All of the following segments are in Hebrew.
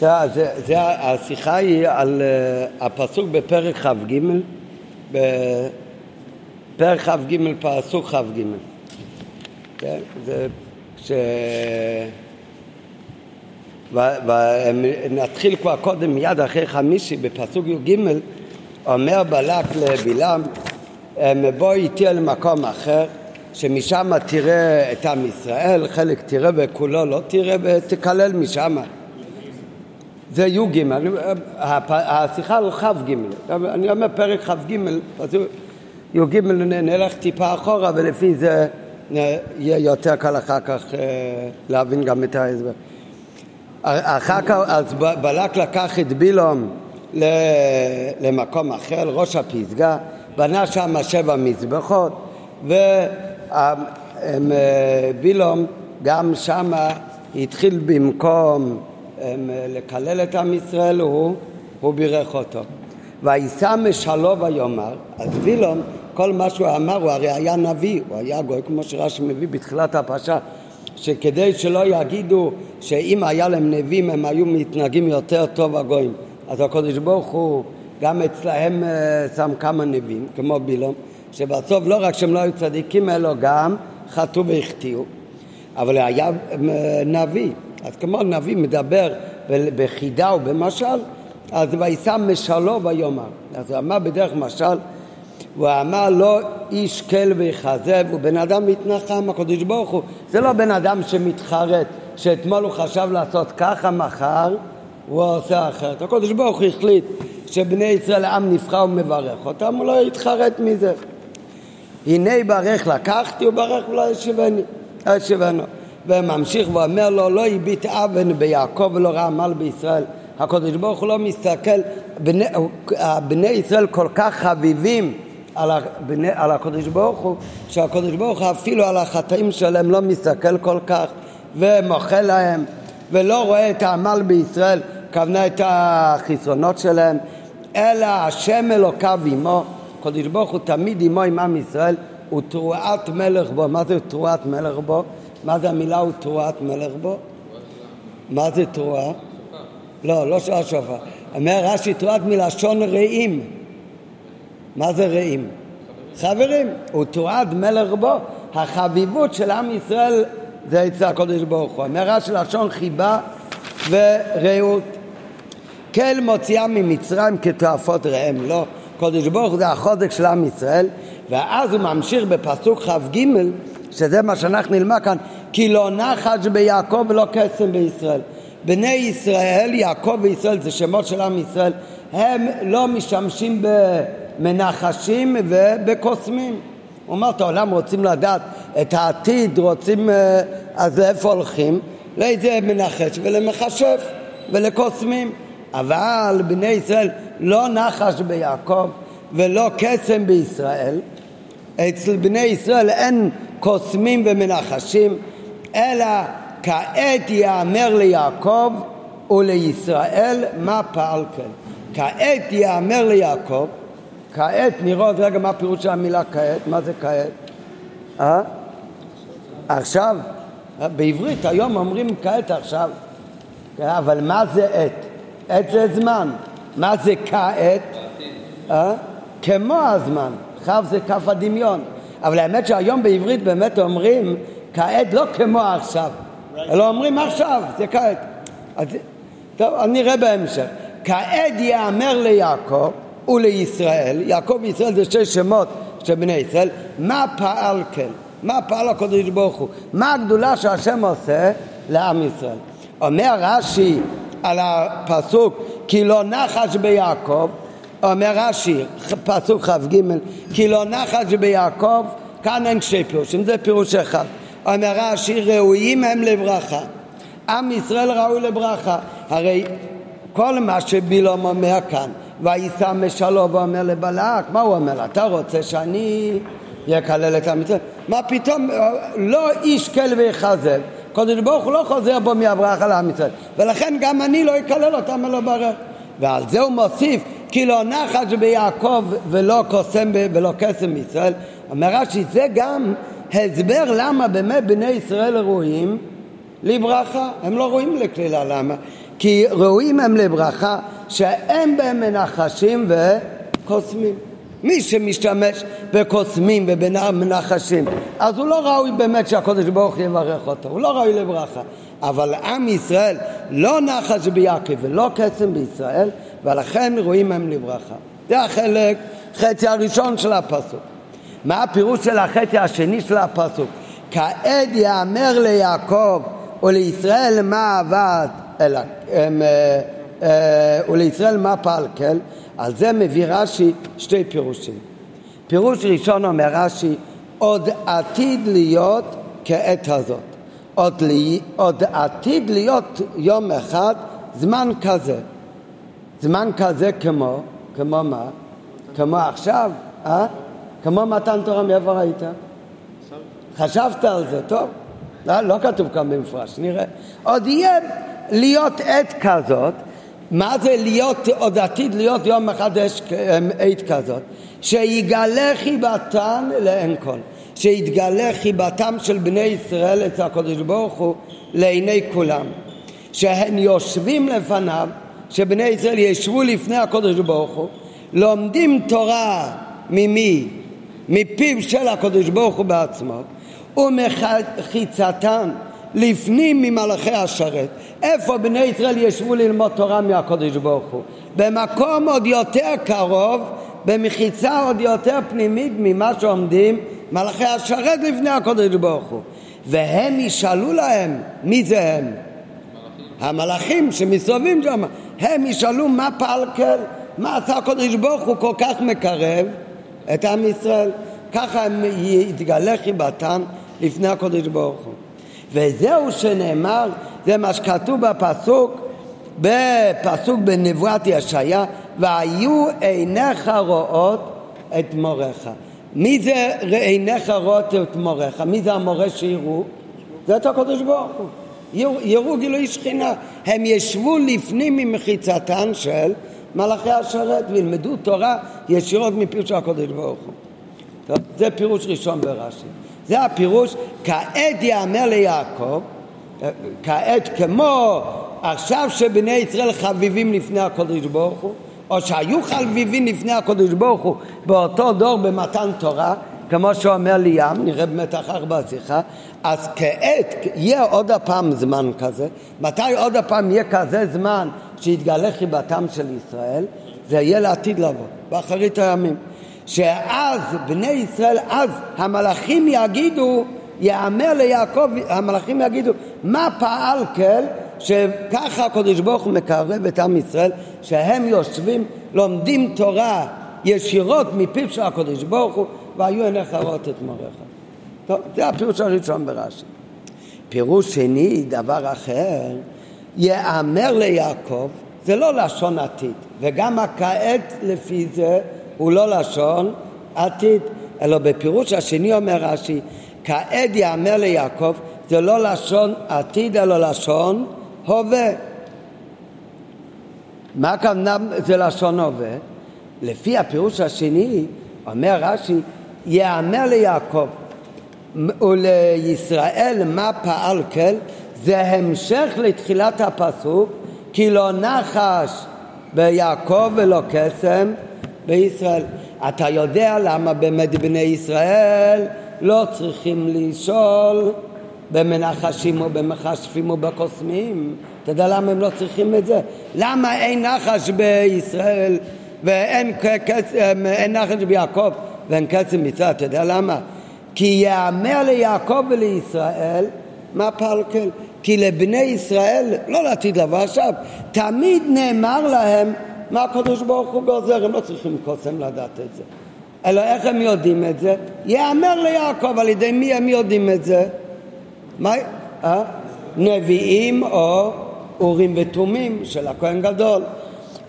זה, זה, השיחה היא על uh, הפסוק בפרק כ"ג, בפרק כ"ג, פסוק כ"ג. כן? זה ש... ונתחיל כבר קודם, מיד אחרי חמישי, בפסוק י"ג, אומר בלק לבלעם, בוא איתי למקום אחר, שמשם תראה את עם ישראל, חלק תראה וכולו לא תראה ותקלל משם. זה י"ג, השיחה על כ"ג, אני אומר פרק כ"ג, אז י"ג נלך טיפה אחורה ולפי זה יהיה יותר קל אחר כך אה, להבין גם את ההסבר. אחר כך, אז בלק לקח את בילום למקום אחר, ראש הפסגה, בנה שם שבע מזבחות, ובילום גם שם התחיל במקום לקלל את עם ישראל, הוא, הוא בירך אותו. וישא משלו ויאמר, אז בילום, כל מה שהוא אמר, הוא הרי היה נביא, הוא היה גוי, כמו שרש"י מביא בתחילת הפרשה, שכדי שלא יגידו שאם היה להם נביאים הם היו מתנהגים יותר טוב הגויים. אז הקדוש ברוך הוא גם אצלהם אה, שם כמה נביאים, כמו בילום, שבסוף לא רק שהם לא היו צדיקים, אלא גם חטאו והחטיאו. אבל היה אה, נביא, אז כמו נביא מדבר בחידה ובמשל, אז וישא משלו ויאמר. אז הוא אמר בדרך משל, הוא אמר לא איש כל ויכזב, הוא בן אדם מתנחם, הקדוש ברוך הוא. זה לא בן אדם שמתחרט, שאתמול הוא חשב לעשות ככה, מחר הוא עושה אחרת. הקדוש ברוך הוא החליט שבני ישראל עם נבחר ומברך אותם, הוא לא יתחרט מזה. הנה ברך לקחתי וברך ולא ישיבני, ישיבנו. וממשיך ואומר לו לא הביט אבן ביעקב ולא ראה עמל בישראל. הקדוש ברוך הוא לא מסתכל, בני, בני ישראל כל כך חביבים על, הבני, על הקדוש ברוך הוא, שהקדוש ברוך הוא אפילו על החטאים שלהם לא מסתכל כל כך ומוחל להם ולא רואה את העמל בישראל, כוונה את החסרונות שלהם, אלא השם אלוקיו עמו, הקדוש ברוך הוא תמיד עמו עם עם ישראל, הוא תרועת מלך בו. מה זה תרועת מלך בו? מה זה המילה הוא תרועת מלך בו? מה זה תרועה? לא, לא של השופר. אומר רש"י תרועת מלשון רעים. מה זה רעים? חברים. הוא תרועת מלך בו. החביבות של עם ישראל זה אצל הקודש ברוך הוא. אומר רש"י לשון חיבה ורעות. כל מוציאה ממצרים כתועפות ראם. לא, קודש ברוך הוא זה החוזק של עם ישראל. ואז הוא ממשיך בפסוק כ"ג שזה מה שאנחנו נלמד כאן, כי לא נחש ביעקב ולא קסם בישראל. בני ישראל, יעקב וישראל זה שמות של עם ישראל, הם לא משתמשים במנחשים ובקוסמים. הוא אומר, את העולם רוצים לדעת את העתיד, רוצים, אה, אז לאיפה הולכים? לאיזה מנחש ולמכשף ולקוסמים. אבל בני ישראל לא נחש ביעקב ולא קסם בישראל. אצל בני ישראל אין קוסמים ומנחשים, אלא כעת יאמר ליעקב ולישראל מה פעל כן. כעת יאמר ליעקב, כעת נראה עוד רגע מה הפירוש של המילה כעת, מה זה כעת? אה? עכשיו, בעברית היום אומרים כעת עכשיו, אבל מה זה עת? עת זה זמן, מה זה כעת? אה? כמו הזמן, כ' זה כף הדמיון. אבל האמת שהיום בעברית באמת אומרים כעת לא כמו עכשיו, אלא אומרים עכשיו, זה כעת. אז, טוב, אני אראה בהמשך. כעת יאמר ליעקב ולישראל, יעקב וישראל זה שש שמות של בני ישראל, מה פעל כן? מה פעל הקדוש ברוך הוא? מה הגדולה שהשם עושה לעם ישראל? אומר רש"י על הפסוק כי לא נחש ביעקב אומר רש"י, פסוק כ"ג, כי לא נחש ביעקב, כאן אין שתי פירושים, זה פירוש אחד. אומר רש"י, ראויים הם לברכה. עם ישראל ראוי לברכה. הרי כל מה שבילום אומר כאן, ויישא משלו ואומר לבלק, מה הוא אומר? אתה רוצה שאני יקלל את עם ישראל? מה פתאום, לא איש כל ויכזב. קודש ברוך הוא לא חוזר בו מהברכה לעם ישראל. ולכן גם אני לא אקלל אותם ולא ברך. ועל זה הוא מוסיף כי לא נחש ביעקב ולא קוסם ולא קסם בישראל. אומר רש"י, זה גם הסבר למה באמת בני ישראל ראויים לברכה. הם לא ראויים לקלילה, למה? כי ראויים הם לברכה שאין בהם מנחשים וקוסמים. מי שמשתמש בקוסמים ובמנחשים, אז הוא לא ראוי באמת שהקודש ברוך יברך אותו, הוא לא ראוי לברכה. אבל עם ישראל לא נחש ביעקב ולא קסם בישראל, ולכן רואים הם לברכה. זה החלק, חצי הראשון של הפסוק. מה הפירוש של החצי השני של הפסוק? כעת יאמר ליעקב ולישראל מה עבד, אלא, הם, אה, אה, ולישראל מה פעל כל, על זה מביא רש"י שתי פירושים. פירוש ראשון אומר רש"י, עוד עתיד להיות כעת הזאת. עוד, לי, עוד עתיד להיות יום אחד זמן כזה. זמן כזה כמו, כמו מה? כמו עכשיו, אה? כמו מתן תורה, מאיפה ראית? חשבת על זה, טוב. לא, לא כתוב כאן במפרש, נראה. עוד יהיה להיות עת כזאת, מה זה להיות, עוד עתיד להיות יום אחד עת כזאת? שיגלה חיבתן לאין כל. שיתגלה חיבתם של בני ישראל אצל הקדוש ברוך הוא לעיני כולם. שהם יושבים לפניו, שבני ישראל ישבו לפני הקדוש ברוך הוא, לומדים תורה ממי? מפיו של הקדוש ברוך הוא בעצמו, ומחיצתם לפנים ממלאכי השרת. איפה בני ישראל ישבו ללמוד תורה מהקדוש ברוך הוא? במקום עוד יותר קרוב, במחיצה עוד יותר פנימית ממה שעומדים מלאכי השרת לפני הקדוש ברוך הוא. והם ישאלו להם, מי זה הם? המלאכים שמסתובבים שם, הם ישאלו מה פעל כל, מה עשה הקדוש ברוך הוא כל כך מקרב את עם ישראל. ככה הם יתגלה חיבתם לפני הקדוש ברוך הוא. וזהו שנאמר, זה מה שכתוב בפסוק, בפסוק בנבואת ישעיה, והיו עיניך רואות את מורך. מי זה עיניך רואות את מורך? מי זה המורה שיראו? זה את הקדוש ברוך הוא. יראו גילוי שכינה. הם ישבו לפנים ממחיצתן של מלאכי השרת וילמדו תורה ישירות מפיו של הקדוש ברוך הוא. טוב, זה פירוש ראשון ברש"י. זה הפירוש, כעת יאמר ליעקב, כעת כמו עכשיו שבני ישראל חביבים לפני הקדוש ברוך הוא, או שהיו חביבים לפני הקדוש ברוך הוא באותו דור במתן תורה, כמו שאומר ליאם, נראה באמת אחר בשיחה, אז כעת יהיה עוד הפעם זמן כזה, מתי עוד הפעם יהיה כזה זמן שיתגלה חיבתם של ישראל? זה יהיה לעתיד לבוא, באחרית הימים. שאז בני ישראל, אז המלאכים יגידו, יאמר ליעקב, המלאכים יגידו, מה פעל כל שככה הקדוש ברוך הוא מקרב את עם ישראל, שהם יושבים, לומדים תורה ישירות מפיו של הקדוש ברוך הוא, והיו עיניך רואות את מוריך. טוב, זה הפירוש הראשון ברש"י. פירוש שני, דבר אחר, יאמר ליעקב, זה לא לשון עתיד, וגם הכעת לפי זה הוא לא לשון עתיד, אלא בפירוש השני אומר רש"י, כעת יאמר ליעקב, זה לא לשון עתיד אלא לשון הווה. מה הכוונה זה לשון הווה? לפי הפירוש השני, אומר רש"י, יאמר ליעקב ולישראל מה פעל כל, זה המשך לתחילת הפסוק, כי לא נחש ביעקב ולא קסם בישראל. אתה יודע למה באמת בני ישראל לא צריכים לשאול במנחשים או במכשפים או בקוסמים. אתה יודע למה הם לא צריכים את זה? למה אין נחש בישראל ואין קסם, אין נחש ביעקב ואין קסם בישראל? אתה יודע למה? כי יאמר ליעקב ולישראל מה פלקל? כי לבני ישראל, לא לעתיד לבוא עכשיו, תמיד נאמר להם מה הקדוש ברוך הוא גוזר, הם לא צריכים קוסם לדעת את זה. אלא איך הם יודעים את זה? יאמר ליעקב, על ידי מי הם יודעים את זה? מה? אה? נביאים או אורים ותומים של הכהן גדול.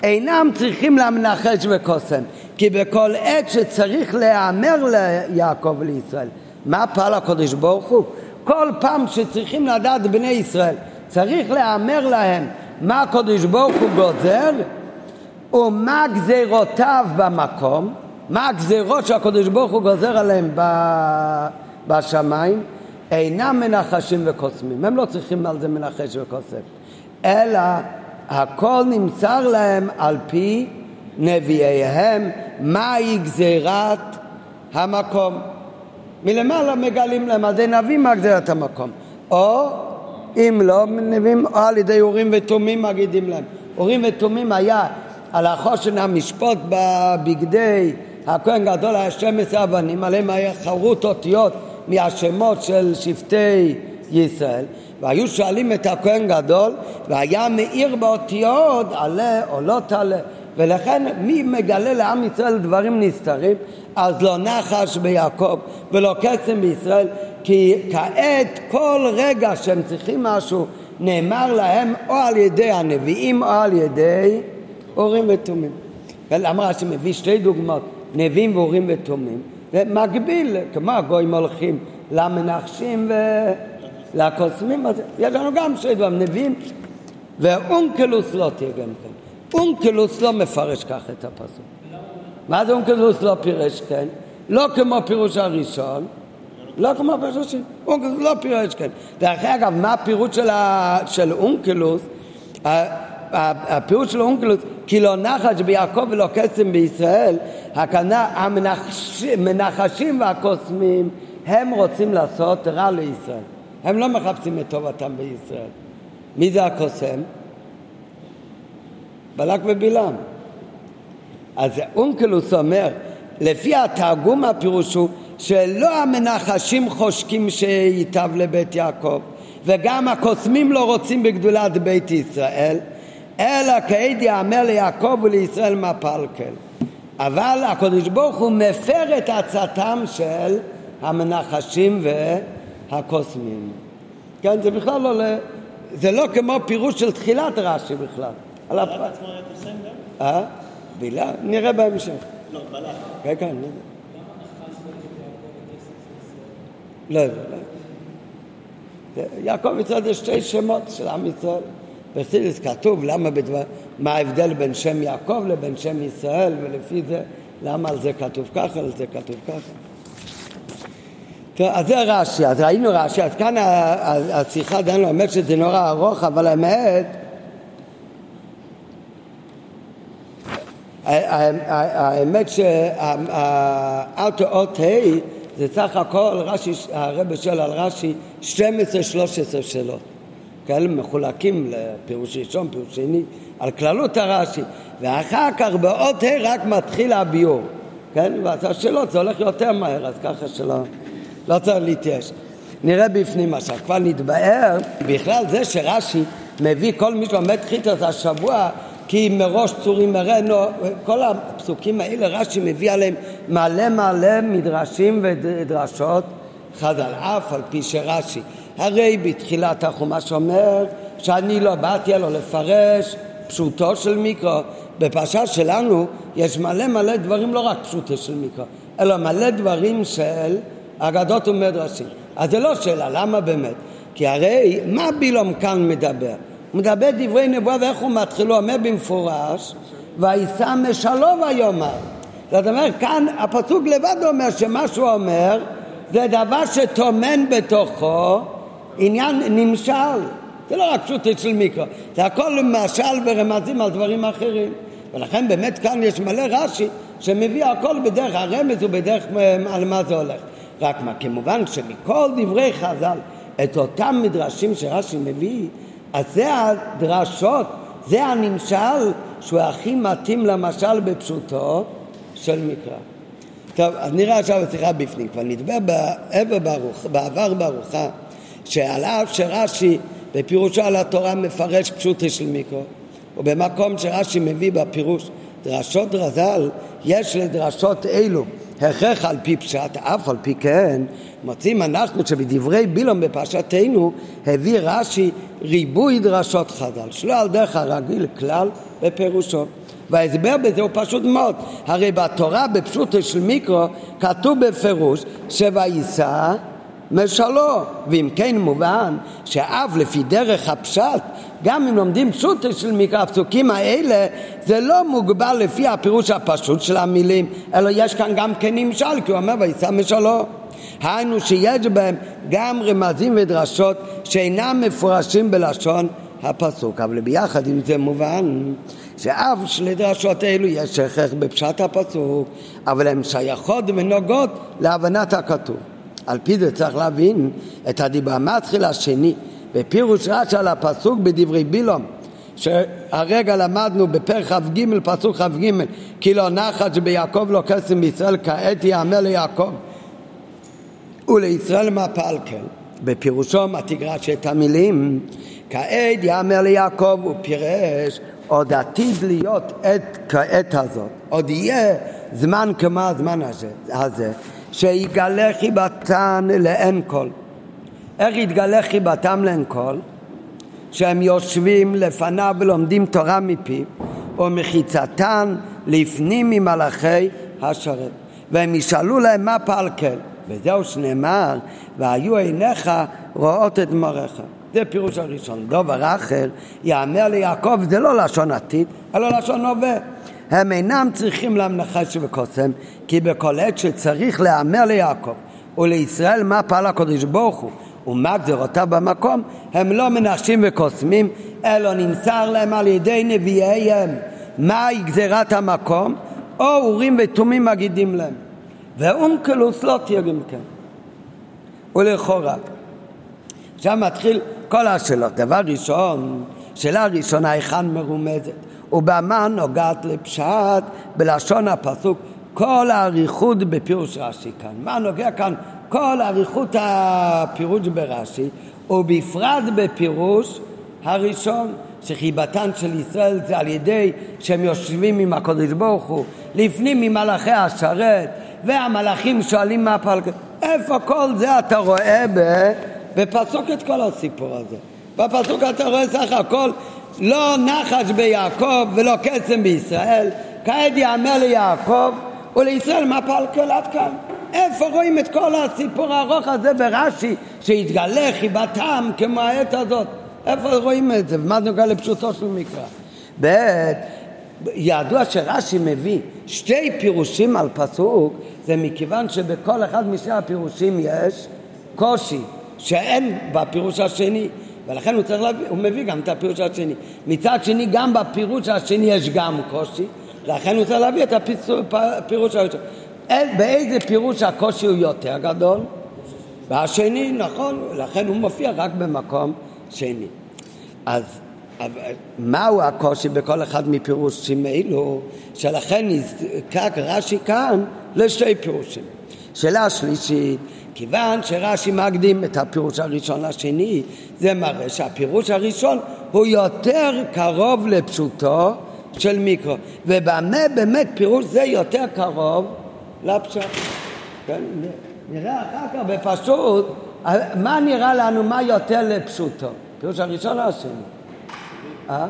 אינם צריכים להמנחש וקוסם, כי בכל עת שצריך להיאמר ליעקב ולישראל, מה פעל הקדוש ברוך הוא? כל פעם שצריכים לדעת בני ישראל, צריך להיאמר להם מה הקדוש ברוך הוא גוזר ומה גזירותיו במקום, מה הגזירות שהקדוש ברוך הוא גוזר עליהם בשמיים, אינם מנחשים וקוסמים, הם לא צריכים על זה מנחש וקוסם, אלא הכל נמסר להם על פי נביאיהם מהי גזירת המקום. מלמעלה מגלים להם על ידי נביא מה גזירת המקום. או אם לא, נביאים או על ידי אורים ותומים מגידים להם. אורים ותומים היה על החושן המשפוט בבגדי הכהן גדול היה 12 אבנים, עליהם היה חרוט אותיות מהשמות של שבטי ישראל והיו שואלים את הכהן גדול והיה מאיר באותיות עלה או לא תעלה ולכן מי מגלה לעם ישראל דברים נסתרים אז לא נחש ביעקב ולא קסם בישראל כי כעת כל רגע שהם צריכים משהו נאמר להם או על ידי הנביאים או על ידי הורים ותומים. למה רש"י מביא שתי דוגמאות, נביאים והורים ותומים, זה מקביל, כמו הגויים הולכים למנחשים ולקוסמים, אז יש לנו גם שתי דברים, נביאים ואונקלוס לא תהיה גם כן. אונקלוס לא מפרש כך את הפסוק. מה זה אונקלוס לא פירש כן? לא כמו פירוש הראשון, לא כמו פירוש השני, אונקלוס לא פירש כן. דרך אגב, מה הפירוש של, ה... של אונקלוס? הפירוש של אונקלוס, כי לא נחש ביעקב ולא קסם בישראל, הכנה המנחשים והקוסמים, הם רוצים לעשות רע לישראל. הם לא מחפשים את טובתם בישראל. מי זה הקוסם? בלק ובלעם. אז אונקלוס אומר, לפי התרגום הפירוש הוא שלא המנחשים חושקים שייטב לבית יעקב וגם הקוסמים לא רוצים בגדולת בית ישראל אלא כעד יאמר ליעקב ולישראל מפלקל אבל הקדוש ברוך הוא מפר את עצתם של המנחשים והקוסמים כן, זה בכלל לא, זה לא כמו פירוש של תחילת רש"י בכלל. בלק עצמו היה קוסם גם? אה? בילה? נראה בהמשך. לא, בלק. כן, כן, לא יודע. לא יודע. יעקב ישראל זה שתי שמות של עם ישראל. בחסידס כתוב למה בדבר, מה ההבדל בין שם יעקב לבין שם ישראל ולפי זה למה על זה כתוב ככה, על זה כתוב ככה. טוב, אז זה רש"י, אז ראינו רש"י, אז כאן השיחה דנו, האמת שזה נורא ארוך, אבל האמת האמת שהאוטו אות ה' זה סך הכל רש"י, הרבי שואל על רש"י 12-13 שאלות. כאלה מחולקים לפירוש ראשון, פירוש שני, על כללות הרש"י. ואחר כך באות ה' רק מתחיל הביור כן? ואז השאלות זה הולך יותר מהר אז ככה שלא לא צריך להתייאש. נראה בפנים עכשיו, כבר נתבהר. בכלל זה שרש"י מביא כל מי שלומד חיטוס השבוע כי מראש צורים מרנו, כל הפסוקים האלה רש"י מביא עליהם מלא מלא מדרשים ודרשות חז"ל, אף על פי שרש"י. הרי בתחילת החומש אומר שאני לא באתי אלו לפרש פשוטו של מיקרו. בפרשה שלנו יש מלא מלא דברים לא רק פשוטו של מיקרו אלא מלא דברים של אגדות ומדרשים אז זה לא שאלה, למה באמת? כי הרי מה בילום כאן מדבר? הוא מדבר דברי נבואה ואיך הוא מתחיל? הוא אומר במפורש וישא משלו ויאמר זאת אומרת כאן הפסוק לבד אומר שמה שהוא אומר זה דבר שטומן בתוכו עניין נמשל זה לא רק פשוט של מיקרו זה הכל משל ורמזים על דברים אחרים ולכן באמת כאן יש מלא רש"י שמביא הכל בדרך הרמז ובדרך על מה זה הולך רק מה כמובן שמכל דברי חז"ל את אותם מדרשים שרש"י מביא אז זה הדרשות, זה הנמשל שהוא הכי מתאים למשל בפשוטו של מקרא. טוב, אז נראה עכשיו השיחה בפנים. כבר נדבר בעבר ברוך, בעבר ברוחה, שעל אף שרש"י בפירושו על התורה מפרש פשוטו של מקרא, ובמקום שרש"י מביא בפירוש דרשות רז"ל, יש לדרשות אלו הכרח על פי פשט, אף על פי כן, מוצאים אנחנו שבדברי בילום בפרשתנו הביא רש"י ריבוי דרשות חז"ל, שלא על דרך הרגיל כלל בפירושו. וההסבר בזה הוא פשוט מאוד, הרי בתורה בפשוטו של מיקרו כתוב בפירוש שויישא משלו, ואם כן מובן שאף לפי דרך הפשט גם אם לומדים פשוטו של מקרא הפסוקים האלה זה לא מוגבל לפי הפירוש הפשוט של המילים אלא יש כאן גם כן נמשל כי הוא אומר ויישא משלו היינו שיש בהם גם רמזים ודרשות שאינם מפורשים בלשון הפסוק, אבל ביחד עם זה מובן שאף שלדרשות אלו יש הכרח בפשט הפסוק, אבל הן שייכות ונוגעות להבנת הכתוב. על פי זה צריך להבין את הדיבר המתחיל השני? בפירוש רש"י על הפסוק בדברי בילום שהרגע למדנו בפרק כ"ג, פסוק כ"ג, כי לא נחת שביעקב לא קסם בישראל, כעת יאמר ליעקב ולישראל מה פעל כן. בפירושו תגרש את המילים, כעת יאמר ליעקב, הוא פירש, עוד עתיד להיות עת כעת הזאת, עוד יהיה זמן כמו הזמן הזה, הזה שיגלה חיבתן לאין כל. איך יתגלה חיבתם לאין כל? שהם יושבים לפניו ולומדים תורה מפיו, ומחיצתן לפנים ממלאכי השרת. והם ישאלו להם מה פעל כן, וזהו שנאמר, והיו עיניך רואות את מראך. זה פירוש הראשון. דובר אחר, יאמר ליעקב, זה לא לשון עתיד, אלא לשון הווה. הם אינם צריכים למנחש וקוסם, כי בכל עת שצריך להאמר ליעקב ולישראל מה פעל הקדוש ברוך הוא ומה גזירותיו במקום, הם לא מנחשים וקוסמים, אלא נמסר להם על ידי נביאיהם מהי גזירת המקום, או אורים ותומים מגידים להם. ואונקלוס לא תהיה גם כן. ולכאורה. עכשיו מתחיל כל השאלות. דבר ראשון, שאלה ראשונה, היכן מרומזת? ובמה נוגעת לפשט בלשון הפסוק כל האריכות בפירוש רש"י כאן. מה נוגע כאן? כל אריכות הפירוש ברש"י, ובפרט בפירוש הראשון, שחיבתן של ישראל זה על ידי שהם יושבים עם הקדוש ברוך הוא, לפנים ממלאכי השרת, והמלאכים שואלים מה פלג... איפה כל זה אתה רואה בפסוק את כל הסיפור הזה? בפסוק אתה רואה סך הכל לא נחש ביעקב ולא קסם בישראל, כעת יאמר ליעקב ולישראל מה פלקל עד כאן. איפה רואים את כל הסיפור הארוך הזה ברש"י, שהתגלה חיבתם כמו העת הזאת? איפה רואים את זה? ומה זה נוגע לפשוטו של מקרא? ב' ידוע שרש"י מביא שתי פירושים על פסוק, זה מכיוון שבכל אחד משני הפירושים יש קושי שאין בפירוש השני, ולכן הוא צריך להביא, הוא מביא גם את הפירוש השני. מצד שני, גם בפירוש השני יש גם קושי, לכן הוא צריך להביא את הפירוש הראשון. באיזה פירוש הקושי הוא יותר גדול? והשני, נכון, לכן הוא מופיע רק במקום שני. אז מהו הקושי בכל אחד מפירושים אלו, שלכן נזקק רש"י כאן לשתי פירושים. שאלה שלישית, כיוון שרש"י מקדים את הפירוש הראשון לשני, זה מראה שהפירוש הראשון הוא יותר קרוב לפשוטו של מיקרו. ובמה באמת פירוש זה יותר קרוב לפשט? כן? נראה אחר כך בפשוט, מה נראה לנו, מה יותר לפשוטו? פירוש הראשון או השני? אה?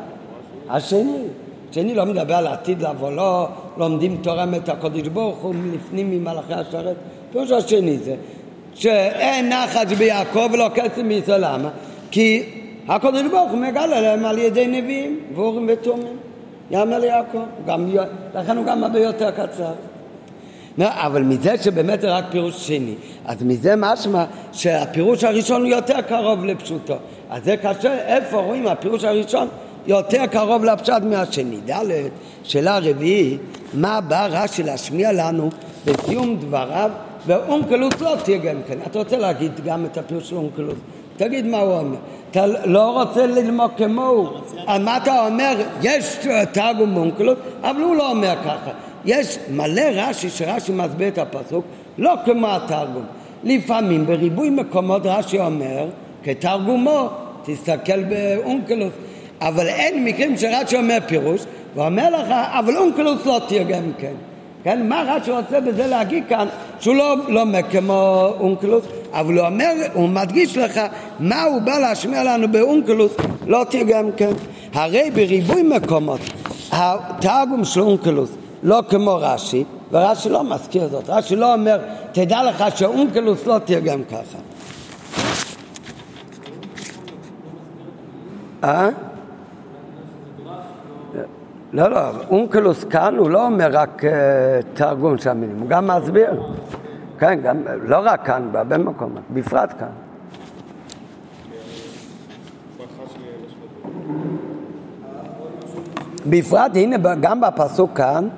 השני. השני לא מדבר על עתיד לבוא, לא לומדים תורה מת הקודש ברוך הוא לפנים ממלאכי השרת. פירוש השני זה שאין נחת ביעקב ולא קסם בישראל. למה? כי הקודש ברוך הוא מגלה להם על ידי נביאים ואורים ותומים. יאמר ליעקב, גם, לכן הוא גם הרבה יותר קצר. אבל מזה שבאמת זה רק פירוש שני, אז מזה משמע שהפירוש הראשון הוא יותר קרוב לפשוטו. אז זה קשה, איפה רואים הפירוש הראשון יותר קרוב לפשט מהשני. ד', שאלה רביעית, מה בא רש"י להשמיע לנו בסיום דבריו, ואונקלוס לא תהיה גם כן. אתה רוצה להגיד גם את הפירוש של אונקלוס? תגיד מה הוא אומר. אתה לא רוצה ללמוד כמוהו. על מה אתה אומר? יש תרגום אונקלוס, אבל הוא לא אומר ככה. יש מלא רש"י שרש"י מסביר את הפסוק, לא כמו התרגום. לפעמים בריבוי מקומות רש"י אומר, כתרגומו, תסתכל באונקלוס. אבל אין מקרים שרש"י אומר פירוש, ואומר לך, אבל אונקלוס לא תרגם כן. כן, מה רש"י רוצה בזה להגיד כאן, שהוא לא, לא אומר כמו אונקלוס, אבל הוא אומר, הוא מדגיש לך מה הוא בא להשמיע לנו באונקלוס, לא תרגם כן. הרי בריבוי מקומות, התרגום של אונקלוס לא כמו רש"י, ורש"י לא מזכיר זאת, רש"י לא אומר, תדע לך שאונקלוס לא תרגם ככה. אה? לא, לא, אונקלוס כאן הוא לא אומר רק uh, תרגום של המילים, הוא גם מסביר. כן, גם, לא רק כאן, בהרבה מקומות, בפרט כאן. בפרט, הנה גם בפסוק כאן,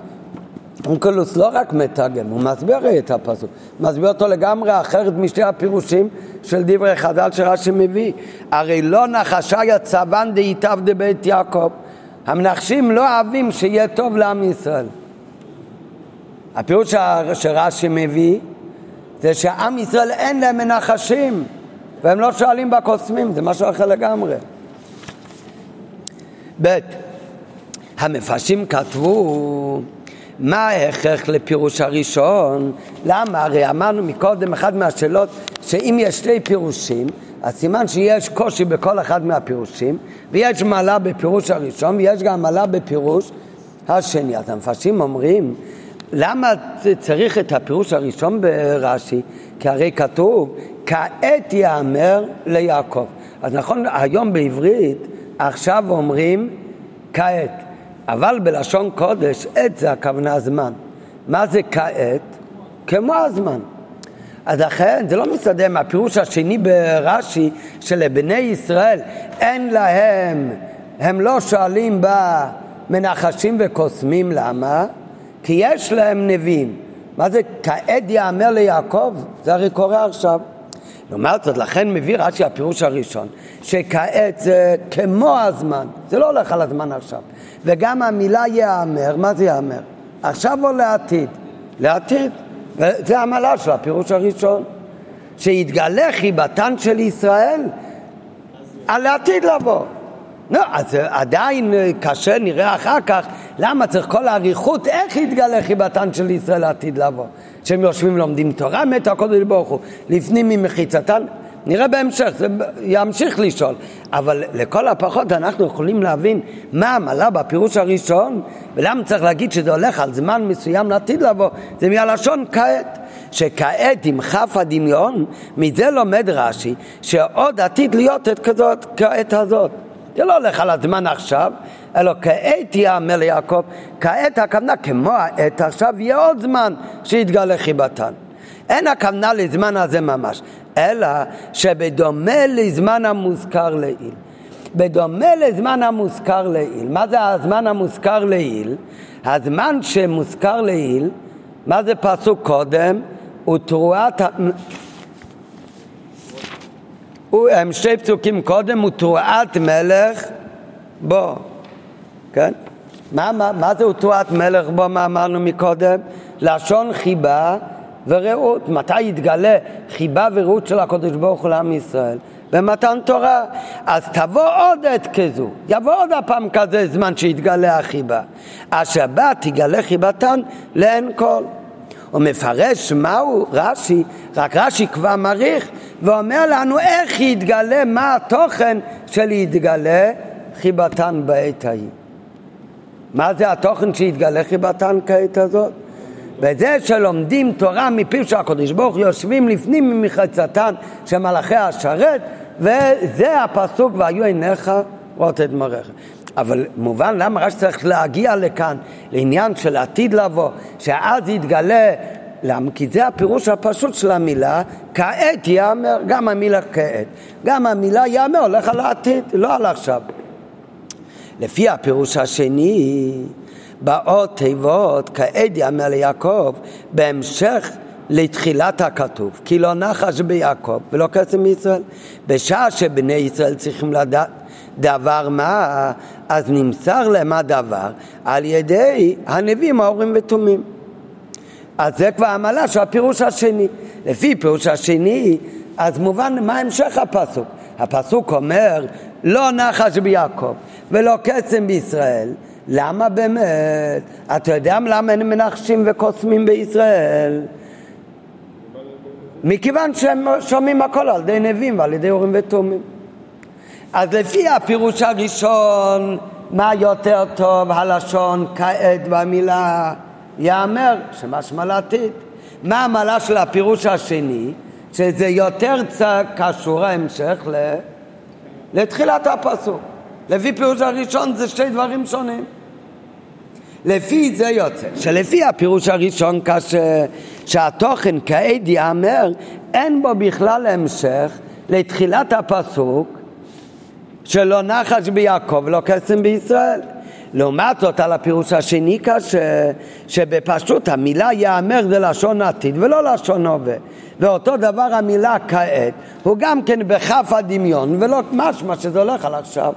אונקלוס לא רק מתרגם, הוא מסביר את הפסוק, מסביר אותו לגמרי אחרת משתי הפירושים של דברי חז"ל שרש"י מביא. הרי לא נחשה יצבן דהיטב דבית יעקב. המנחשים לא אוהבים שיהיה טוב לעם ישראל. הפירוש שרש"י מביא זה שעם ישראל אין להם מנחשים והם לא שואלים בקוסמים, זה משהו אחר לגמרי. ב' המפרשים כתבו מה ההכרח לפירוש הראשון? למה? הרי אמרנו מקודם, אחת מהשאלות, שאם יש שתי פירושים, אז סימן שיש קושי בכל אחד מהפירושים, ויש מעלה בפירוש הראשון, ויש גם מעלה בפירוש השני. אז המפרשים אומרים, למה צריך את הפירוש הראשון ברש"י? כי הרי כתוב, כעת יאמר ליעקב. אז נכון, היום בעברית, עכשיו אומרים כעת. אבל בלשון קודש, עת זה הכוונה זמן. מה זה כעת? כמו הזמן. אז לכן זה לא מסתדר עם הפירוש השני ברש"י שלבני ישראל אין להם, הם לא שואלים במנחשים וקוסמים, למה? כי יש להם נביאים. מה זה כעת יאמר ליעקב? זה הרי קורה עכשיו. לעומת זאת, לכן מביא רש"י הפירוש הראשון, שכעת זה כמו הזמן, זה לא הולך על הזמן עכשיו. וגם המילה יאמר, מה זה יאמר? עכשיו או לעתיד? לעתיד. וזה המעלה של הפירוש הראשון. שיתגלה חיבתן של ישראל על לעתיד לבוא. לא, אז עדיין קשה, נראה אחר כך, למה צריך כל האריכות, איך יתגלה חיבתן של ישראל לעתיד לבוא? שהם יושבים ולומדים תורה, מת הקודש ברוך הוא, לפנים ממחיצתן, נראה בהמשך, זה ימשיך לשאול, אבל לכל הפחות אנחנו יכולים להבין מה המעלה בפירוש הראשון ולמה צריך להגיד שזה הולך על זמן מסוים לעתיד לבוא, זה מהלשון כעת. שכעת עם כף הדמיון, מזה לומד רש"י שעוד עתיד להיות את כזאת, כעת הזאת. זה לא הולך על הזמן עכשיו, אלא כעת יאמר ליעקב, כעת הכוונה כמו העת עכשיו יהיה עוד זמן שיתגלה חיבתן. אין הכוונה לזמן הזה ממש, אלא שבדומה לזמן המוזכר לעיל. בדומה לזמן המוזכר לעיל. מה זה הזמן המוזכר לעיל? הזמן שמוזכר לעיל, מה זה פסוק קודם? הוא תרועת... הם שתי פסוקים קודם, הוא תרועת מלך בו, כן? מה, מה, מה זה הוא תרועת מלך בו, מה אמרנו מקודם? לשון חיבה ורעות. מתי יתגלה חיבה ורעות של הקדוש ברוך הוא לעם ישראל? במתן תורה. אז תבוא עוד עת כזו, יבוא עוד הפעם כזה זמן שיתגלה החיבה. השבת תגלה חיבתן לאין כל. הוא מפרש מהו רש"י, רק רש"י כבר מעריך ואומר לנו איך יתגלה, מה התוכן של יתגלה חיבתן בעת ההיא. מה זה התוכן שיתגלה חיבתן כעת הזאת? וזה שלומדים תורה מפיו של הקדוש ברוך יושבים לפנים ממחצתן של מלאכי השרת וזה הפסוק והיו עיניך רואות את מראיך. אבל מובן למה רק צריך להגיע לכאן לעניין של עתיד לבוא, שאז יתגלה, למה? כי זה הפירוש הפשוט של המילה, כעת יאמר, גם המילה כעת, גם המילה יאמר הולך על העתיד, לא על עכשיו. לפי הפירוש השני, באות תיבות כעת יאמר ליעקב בהמשך לתחילת הכתוב כי לא נחש ביעקב ולא קסם בישראל בשעה שבני ישראל צריכים לדעת דבר מה אז נמסר להם הדבר על ידי הנביאים האורים ותומים אז זה כבר המעלה של הפירוש השני לפי פירוש השני אז מובן מה המשך הפסוק הפסוק אומר לא נחש ביעקב ולא קסם בישראל למה באמת? אתה יודע למה אין מנחשים וקוסמים בישראל? מכיוון שהם שומעים הכל על ידי נביאים ועל ידי הורים ותומים. אז לפי הפירוש הראשון, מה יותר טוב הלשון כעת במילה יאמר, שמשמע לעתיד. מה המעלה של הפירוש השני? שזה יותר קשור ההמשך לתחילת הפסוק. לפי פירוש הראשון זה שתי דברים שונים. לפי זה יוצא, שלפי הפירוש הראשון כאשר שהתוכן כעד יאמר, אין בו בכלל המשך לתחילת הפסוק שלא נחש ביעקב ולא קסם בישראל. לעומת זאת על הפירוש השני קשה, שבפשוט המילה יאמר זה לשון עתיד ולא לשון הווה. ואותו דבר המילה כעת הוא גם כן בכף הדמיון ולא משמע שזה הולך על עכשיו.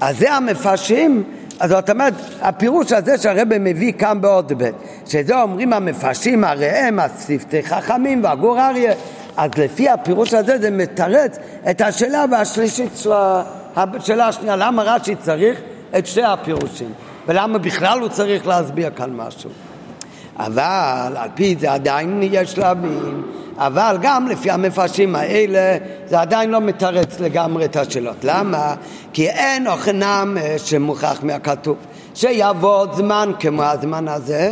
אז זה המפרשים, אז זאת אומרת, הפירוש הזה שהרבא מביא כאן בעוד ב', שזה אומרים המפרשים, הרי הם השפתי חכמים והגור אריה, אז לפי הפירוש הזה זה מתרץ את השאלה והשלישית של השאלה השנייה, למה רש"י צריך את שתי הפירושים, ולמה בכלל הוא צריך להסביר כאן משהו. אבל על פי זה עדיין יש להבין, אבל גם לפי המפרשים האלה זה עדיין לא מתרץ לגמרי את השאלות. למה? כי אין אוכנם שמוכח מהכתוב. שיבוא זמן כמו הזמן הזה,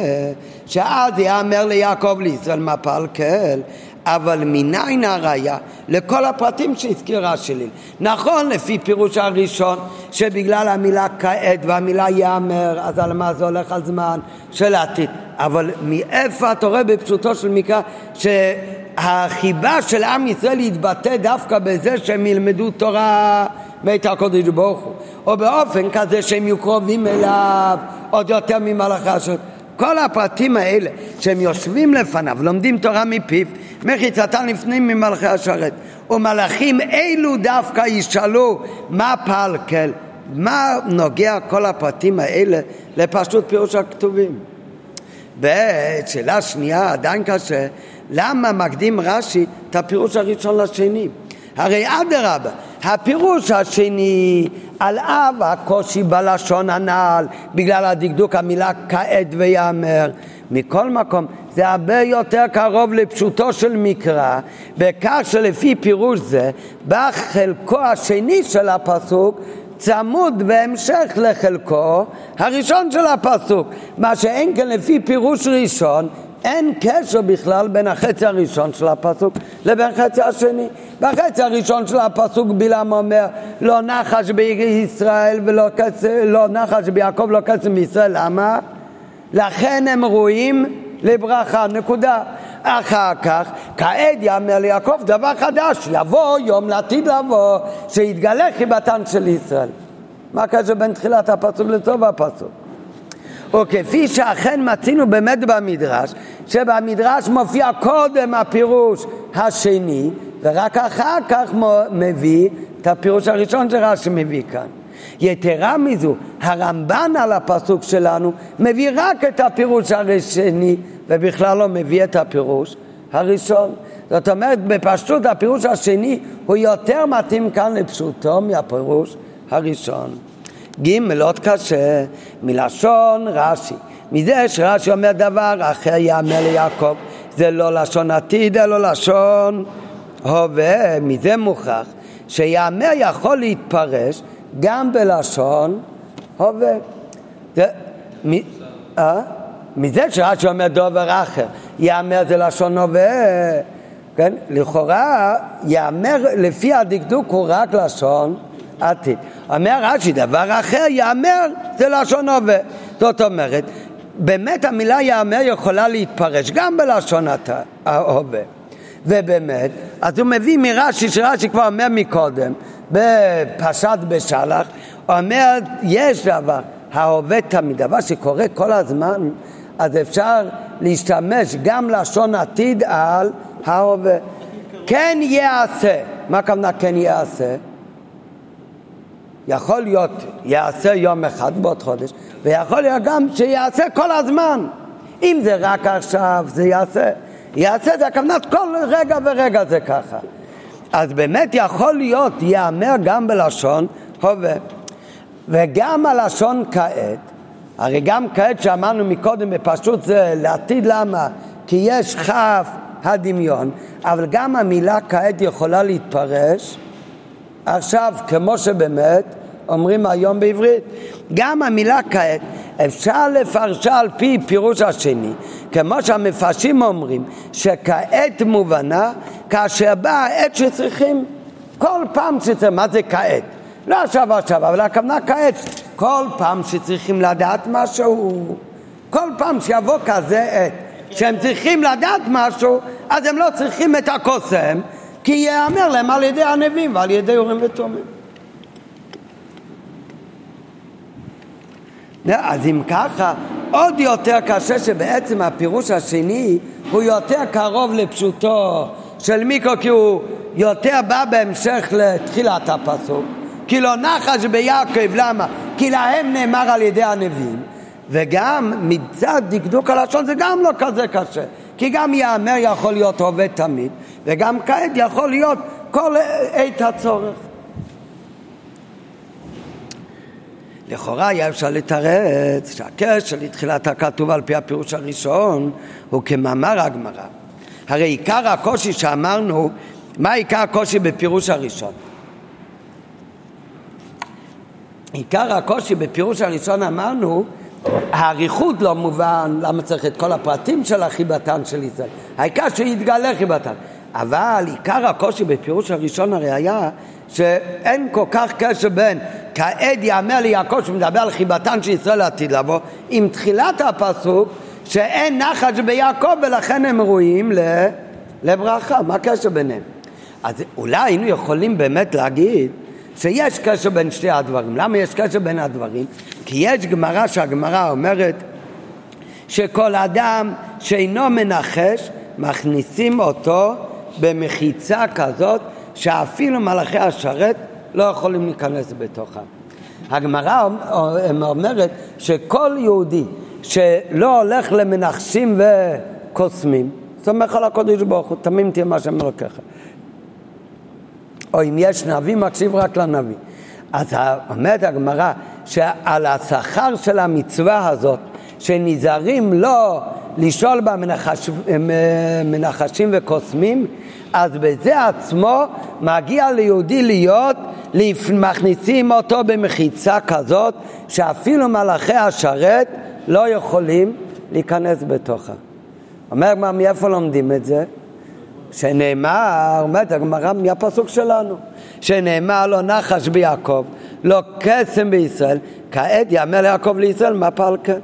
שאז יאמר ליעקב לישראל מפל כל, אבל מניין הראיה? לכל הפרטים שהזכירה שלי. נכון לפי פירוש הראשון שבגלל המילה כעת והמילה יאמר אז על מה זה הולך על זמן של העתיד. אבל מאיפה אתה רואה בפשוטו של מקרא שהחיבה של עם ישראל יתבטא דווקא בזה שהם ילמדו תורה מאת הקודש ברוך הוא? או באופן כזה שהם יהיו קרובים אליו עוד יותר ממלאכי השעות כל הפרטים האלה שהם יושבים לפניו, לומדים תורה מפיו, מחיצתן לפנים ממלכי השרת. ומלאכים אלו דווקא ישאלו מה פלקל, מה נוגע כל הפרטים האלה לפשוט פירוש הכתובים. ושאלה שנייה, עדיין קשה, למה מקדים רש"י את הפירוש הראשון לשני? הרי אדרבה, הפירוש השני, על אב הקושי בלשון הנ"ל, בגלל הדקדוק המילה כעת ויאמר, מכל מקום זה הרבה יותר קרוב לפשוטו של מקרא, בכך שלפי פירוש זה, בחלקו השני של הפסוק צמוד בהמשך לחלקו הראשון של הפסוק, מה שאין כן לפי פירוש ראשון אין קשר בכלל בין החצי הראשון של הפסוק לבין החצי השני. בחצי הראשון של הפסוק בלעם אומר לא נחש בישראל ולא קצ... לא נחש ביעקב לא קצם בישראל, למה? לכן הם ראויים לברכה, נקודה. אחר כך, כעת יאמר ליעקב דבר חדש, יבוא יום לעתיד לבוא, שיתגלה חיבתן של ישראל. מה הקשר בין תחילת הפסוק לסוף הפסוק? וכפי שאכן מצינו באמת במדרש, שבמדרש מופיע קודם הפירוש השני, ורק אחר כך מביא את הפירוש הראשון שרש"י מביא כאן. יתרה מזו, הרמב"ן על הפסוק שלנו מביא רק את הפירוש השני, ובכלל לא מביא את הפירוש הראשון. זאת אומרת, בפשטות הפירוש השני הוא יותר מתאים כאן לפשוטו מהפירוש הראשון. ג' עוד קשה, מלשון רש"י. מזה שרש"י אומר דבר אחר יאמר ליעקב, זה לא לשון עתיד אלא לשון הווה, מזה מוכרח שיאמר יכול להתפרש גם בלשון הווה. זה, אה? מזה שרש"י אומר דבר אחר, יאמר זה לשון הווה, כן? לכאורה יאמר לפי הדקדוק הוא רק לשון עתיד. אומר רש"י, דבר אחר, יאמר זה לשון הווה. זאת אומרת, באמת המילה יאמר יכולה להתפרש גם בלשון ההווה. ובאמת, אז הוא מביא מרש"י, שרש"י כבר אומר מקודם, בפרשת בשלח, אומר, יש דבר, ההווה תמיד, דבר שקורה כל הזמן, אז אפשר להשתמש גם לשון עתיד על ההווה. כן יעשה, מה הכוונה כן יעשה? יכול להיות יעשה יום אחד בעוד חודש, ויכול להיות גם שיעשה כל הזמן. אם זה רק עכשיו, זה יעשה. יעשה זה הכוונת כל רגע ורגע זה ככה. אז באמת יכול להיות, ייאמר גם בלשון הווה. וגם הלשון כעת, הרי גם כעת שאמרנו מקודם בפשוט זה לעתיד למה? כי יש כף הדמיון, אבל גם המילה כעת יכולה להתפרש עכשיו, כמו שבאמת אומרים היום בעברית, גם המילה כעת אפשר לפרשה על פי פירוש השני, כמו שהמפרשים אומרים שכעת מובנה כאשר באה העת שצריכים כל פעם שצריכים, מה זה כעת? לא עכשיו עכשיו, אבל הכוונה כעת, כל פעם שצריכים לדעת משהו, כל פעם שיבוא כזה עת שהם צריכים לדעת משהו, אז הם לא צריכים את הקוסם, כי ייאמר להם על ידי הנביאים ועל ידי הורים ותומים. אז אם ככה, עוד יותר קשה שבעצם הפירוש השני הוא יותר קרוב לפשוטו של מיקרו כי הוא יותר בא בהמשך לתחילת הפסוק כי לא נחש ביעקב, למה? כי להם נאמר על ידי הנביאים וגם מצד דקדוק הלשון זה גם לא כזה קשה כי גם יאמר יכול להיות עובד תמיד וגם כעת יכול להיות כל עת הצורך לכאורה היה אפשר לתרץ שהקשר לתחילת הכתוב על פי הפירוש הראשון הוא כמאמר הגמרא. הרי עיקר הקושי שאמרנו, מה עיקר הקושי בפירוש הראשון? עיקר הקושי בפירוש הראשון אמרנו, האריכות לא מובן, למה צריך את כל הפרטים של החיבתן של ישראל? העיקר שיתגלה חיבתן. אבל עיקר הקושי בפירוש הראשון הרי היה שאין כל כך קשר בין כעת יאמר ליעקב שמדבר על חיבתן של ישראל לעתיד לבוא עם תחילת הפסוק שאין נחש ביעקב ולכן הם ראויים לברכה, מה הקשר ביניהם? אז אולי היינו יכולים באמת להגיד שיש קשר בין שתי הדברים. למה יש קשר בין הדברים? כי יש גמרא שהגמרא אומרת שכל אדם שאינו מנחש מכניסים אותו במחיצה כזאת שאפילו מלאכי השרת לא יכולים להיכנס בתוכה. הגמרא אומרת שכל יהודי שלא הולך למנחשים וקוסמים, סומך על הקודש ברוך הוא, תמים תהיה מה שאומר ככה. או אם יש נביא, מקשיב רק לנביא. אז אומרת הגמרא שעל השכר של המצווה הזאת, שנזהרים לא לשאול בה מנחש, מנחשים וקוסמים, אז בזה עצמו מגיע ליהודי להיות, מכניסים אותו במחיצה כזאת, שאפילו מלאכי השרת לא יכולים להיכנס בתוכה. אומר מה, מאיפה לומדים את זה? שנאמר, אומרת הגמרא מהפסוק שלנו, שנאמר לא נחש ביעקב, לא קסם בישראל, כעת יאמר ליעקב לישראל מה פעל כן.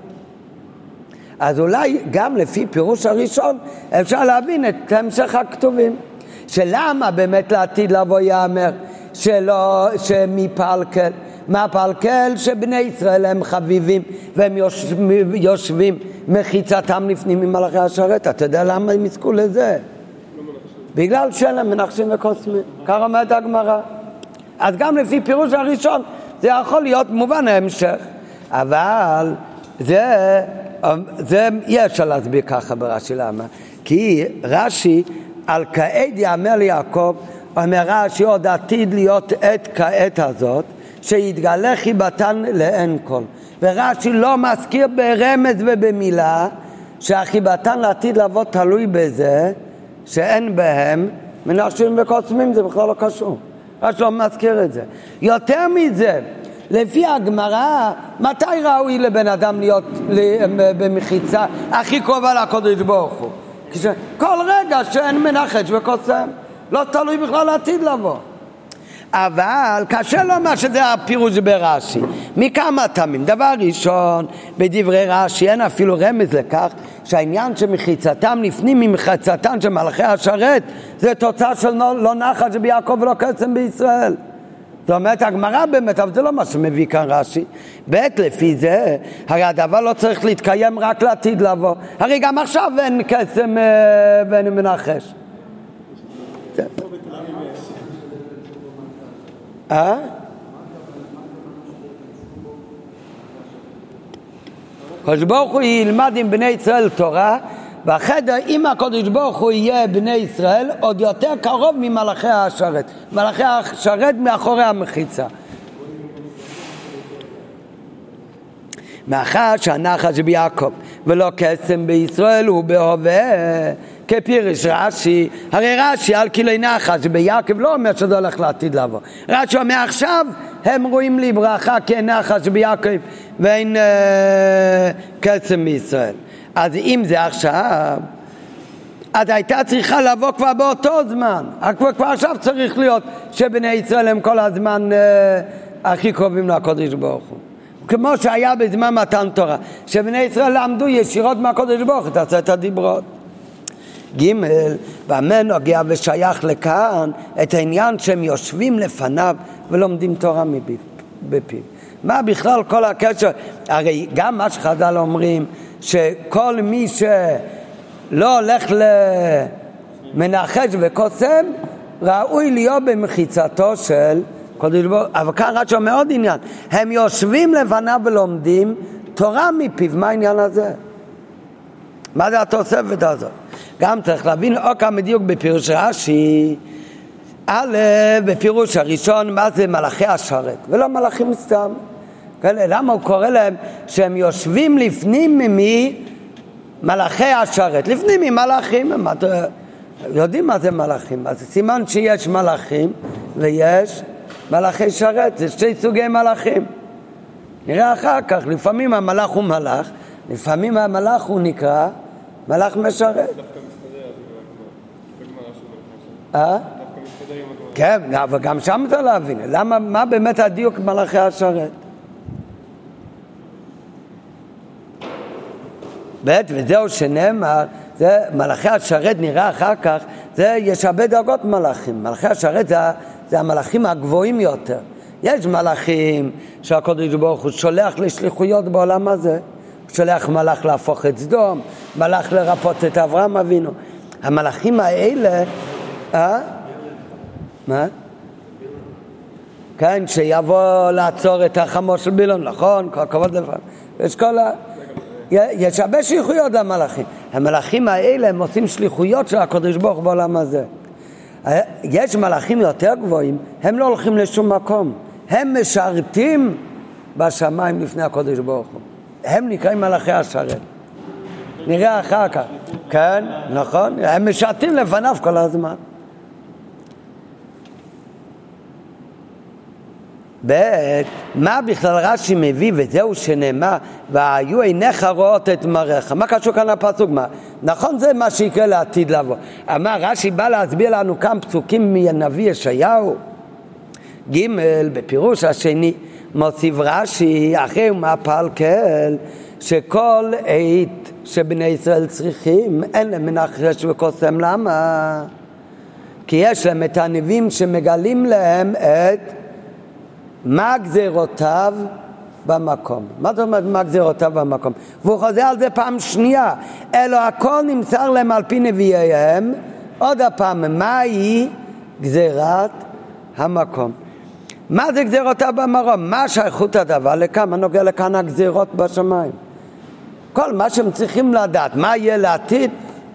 אז אולי גם לפי פירוש הראשון אפשר להבין את המשך הכתובים. שלמה באמת לעתיד לבוא יאמר שלא, שמפלקל, מה פלקל? שבני ישראל הם חביבים והם יושבים, מחיצתם לפנים ממלאכי השרת. אתה יודע למה הם יזכו לזה? בגלל להם מנחשים וקוסמים. ככה אומרת הגמרא. אז גם לפי פירוש הראשון זה יכול להיות מובן ההמשך. אבל זה, זה אי אפשר להסביר ככה ברש"י למה? כי רש"י על כעת יאמר ליעקב, אומר רש"י עוד עתיד להיות עת כעת הזאת, שיתגלה חיבתן לאין כל. ורש"י לא מזכיר ברמז ובמילה שהחיבתן לעתיד לבוא תלוי בזה שאין בהם מנחשים וקוסמים, זה בכלל לא קשור. רש"י לא מזכיר את זה. יותר מזה, לפי הגמרא, מתי ראוי לבן אדם להיות במחיצה הכי קרובה לקודש ברוך הוא? כל רגע שאין מנחש וקוסם, לא תלוי בכלל לעתיד לבוא. אבל קשה לומר שזה הפירוש ברש"י, מכמה טעמים. דבר ראשון, בדברי רש"י אין אפילו רמז לכך שהעניין שמחיצתם לפנים ממחיצתם של מלאכי השרת זה תוצאה של לא, לא נחש ביעקב ולא קסם בישראל. זאת אומרת, הגמרא באמת, אבל זה לא מה שמביא כאן רש"י. ב' לפי זה, הרי הדבר לא צריך להתקיים רק לעתיד לבוא. הרי גם עכשיו אין קסם אה, ואין מנחש. אה? הקדוש ברוך הוא ילמד עם בני ישראל תורה והחדר אם הקדוש ברוך הוא יהיה בני ישראל עוד יותר קרוב ממלאכי השרת מלאכי השרת מאחורי המחיצה מאחר שהנחש ביעקב ולא קסם בישראל הוא בהווה כפירש רש"י, הרי רש"י על כלי נחש ביעקב לא אומר שזה הולך לעתיד לבוא. רש"י אומר עכשיו הם רואים לי ברכה כנחש ביעקב ואין אה, קסם בישראל. אז אם זה עכשיו, אז הייתה צריכה לבוא כבר באותו זמן. כבר, כבר עכשיו צריך להיות שבני ישראל הם כל הזמן אה, הכי קרובים לקודש ברוך הוא. כמו שהיה בזמן מתן תורה, שבני ישראל למדו ישירות מהקודש ברוך הוא את עשרת הדיברות. ג' במה נוגע ושייך לכאן את העניין שהם יושבים לפניו ולומדים תורה מביב. בפיו. מה בכלל כל הקשר? הרי גם מה שחז"ל אומרים, שכל מי שלא הולך למנחש וקוסם, ראוי להיות במחיצתו של קודש ברוך אבל כאן רק שאומר עוד עניין, הם יושבים לפניו ולומדים תורה מפיו, מה העניין הזה? מה זה התוספת הזאת? גם צריך להבין עוד כמה דיוק בפירוש רש"י א', בפירוש הראשון, מה זה מלאכי השרת, ולא מלאכים סתם. למה הוא קורא להם שהם יושבים לפנים ממי מלאכי השרת? לפנים ממלאכים, הם יודעים מה זה מלאכים. אז סימן שיש מלאכים ויש מלאכי שרת, זה שתי סוגי מלאכים. נראה אחר כך, לפעמים המלאך הוא מלאך, לפעמים המלאך הוא נקרא מלאך משרת. אה? כן, אבל גם שם צריך להבין, למה, מה באמת הדיוק מלאכי השרת? ב' וזהו שנאמר, זה מלאכי השרת נראה אחר כך, זה יש הרבה דרגות מלאכים, מלאכי השרת זה, זה המלאכים הגבוהים יותר. יש מלאכים שהקדוש ברוך הוא שולח לשליחויות בעולם הזה, הוא שולח מלאך להפוך את סדום, מלאך לרפות את אברהם אבינו. המלאכים האלה, אה? מה? כן, שיבוא לעצור את החמור של בילון, נכון? כל הכבוד לפעמים. יש כל ה... יש הרבה שליחויות למלאכים. המלאכים האלה הם עושים שליחויות של הקדוש ברוך בעולם הזה. יש מלאכים יותר גבוהים, הם לא הולכים לשום מקום. הם משרתים בשמיים לפני הקדוש ברוך הוא. הם נקראים מלאכי השרת. נראה אחר כך. כן, נכון. הם משרתים לפניו כל הזמן. ב' מה בכלל רש"י מביא וזהו שנאמר והיו עיניך רואות את מראיך מה קשור כאן לפסוק מה? נכון זה מה שיקרה לעתיד לבוא. אמר רש"י בא להסביר לנו כמה פסוקים מהנביא ישעיהו. ג' בפירוש השני מוסיף רש"י אחרי ומפל כל שכל עת שבני ישראל צריכים אין להם מנחש וקוסם למה? כי יש להם את הנביאים שמגלים להם את מה גזירותיו במקום. מה זאת אומרת מה גזירותיו במקום? והוא חוזר על זה פעם שנייה. אלו הכל נמסר להם על פי נביאיהם. עוד הפעם, מהי גזירת המקום? מה זה גזירותיו במקום? מה שייכות הדבר לכאן? מה נוגע לכאן הגזירות בשמיים? כל מה שהם צריכים לדעת, מה יהיה לעתיד,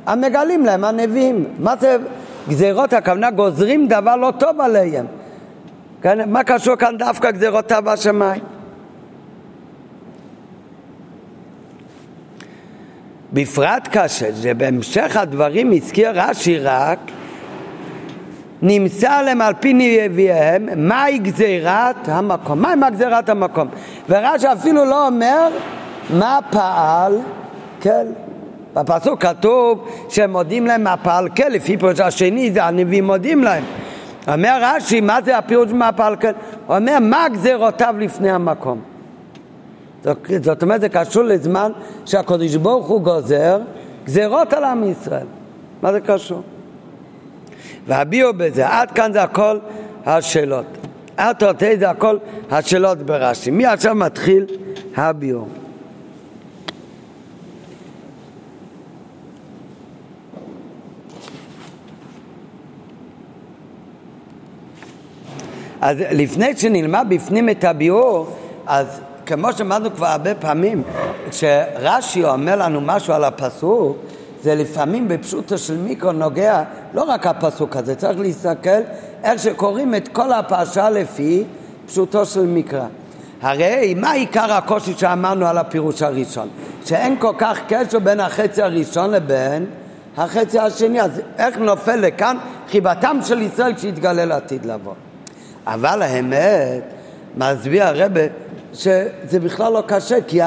המגלים להם הנביאים. מה זה גזירות? הכוונה גוזרים דבר לא טוב עליהם. כן? מה קשור כאן דווקא גזירותיו בשמיים? בפרט קשה, שבהמשך הדברים הזכיר רש"י רק נמצא להם על פי נביאיהם מהי גזירת המקום, מהי גזירת המקום ורש"י אפילו לא אומר מה פעל כן בפסוק כתוב שהם מודים להם מה פעל כן לפי פרש השני זה הנביאים מודים להם אומר רש"י, מה זה הפירוש מהפלקל? הוא אומר, מה גזירותיו לפני המקום? זאת אומרת, זה קשור לזמן שהקדוש ברוך הוא גוזר גזירות על עם ישראל. מה זה קשור? והביאו בזה, עד כאן זה הכל השאלות. עד תותי זה הכל השאלות ברש"י. מי עכשיו מתחיל הביאו? אז לפני שנלמד בפנים את הביאור, אז כמו שאמרנו כבר הרבה פעמים, כשרש"י אומר לנו משהו על הפסוק, זה לפעמים בפשוטו של מיקרו נוגע לא רק הפסוק הזה, צריך להסתכל איך שקוראים את כל הפרשה לפי פשוטו של מקרא. הרי מה עיקר הקושי שאמרנו על הפירוש הראשון? שאין כל כך קשר בין החצי הראשון לבין החצי השני, אז איך נופל לכאן חיבתם של ישראל כשיתגלה לעתיד לבוא? אבל האמת, מסביר הרבה שזה בכלל לא קשה, כי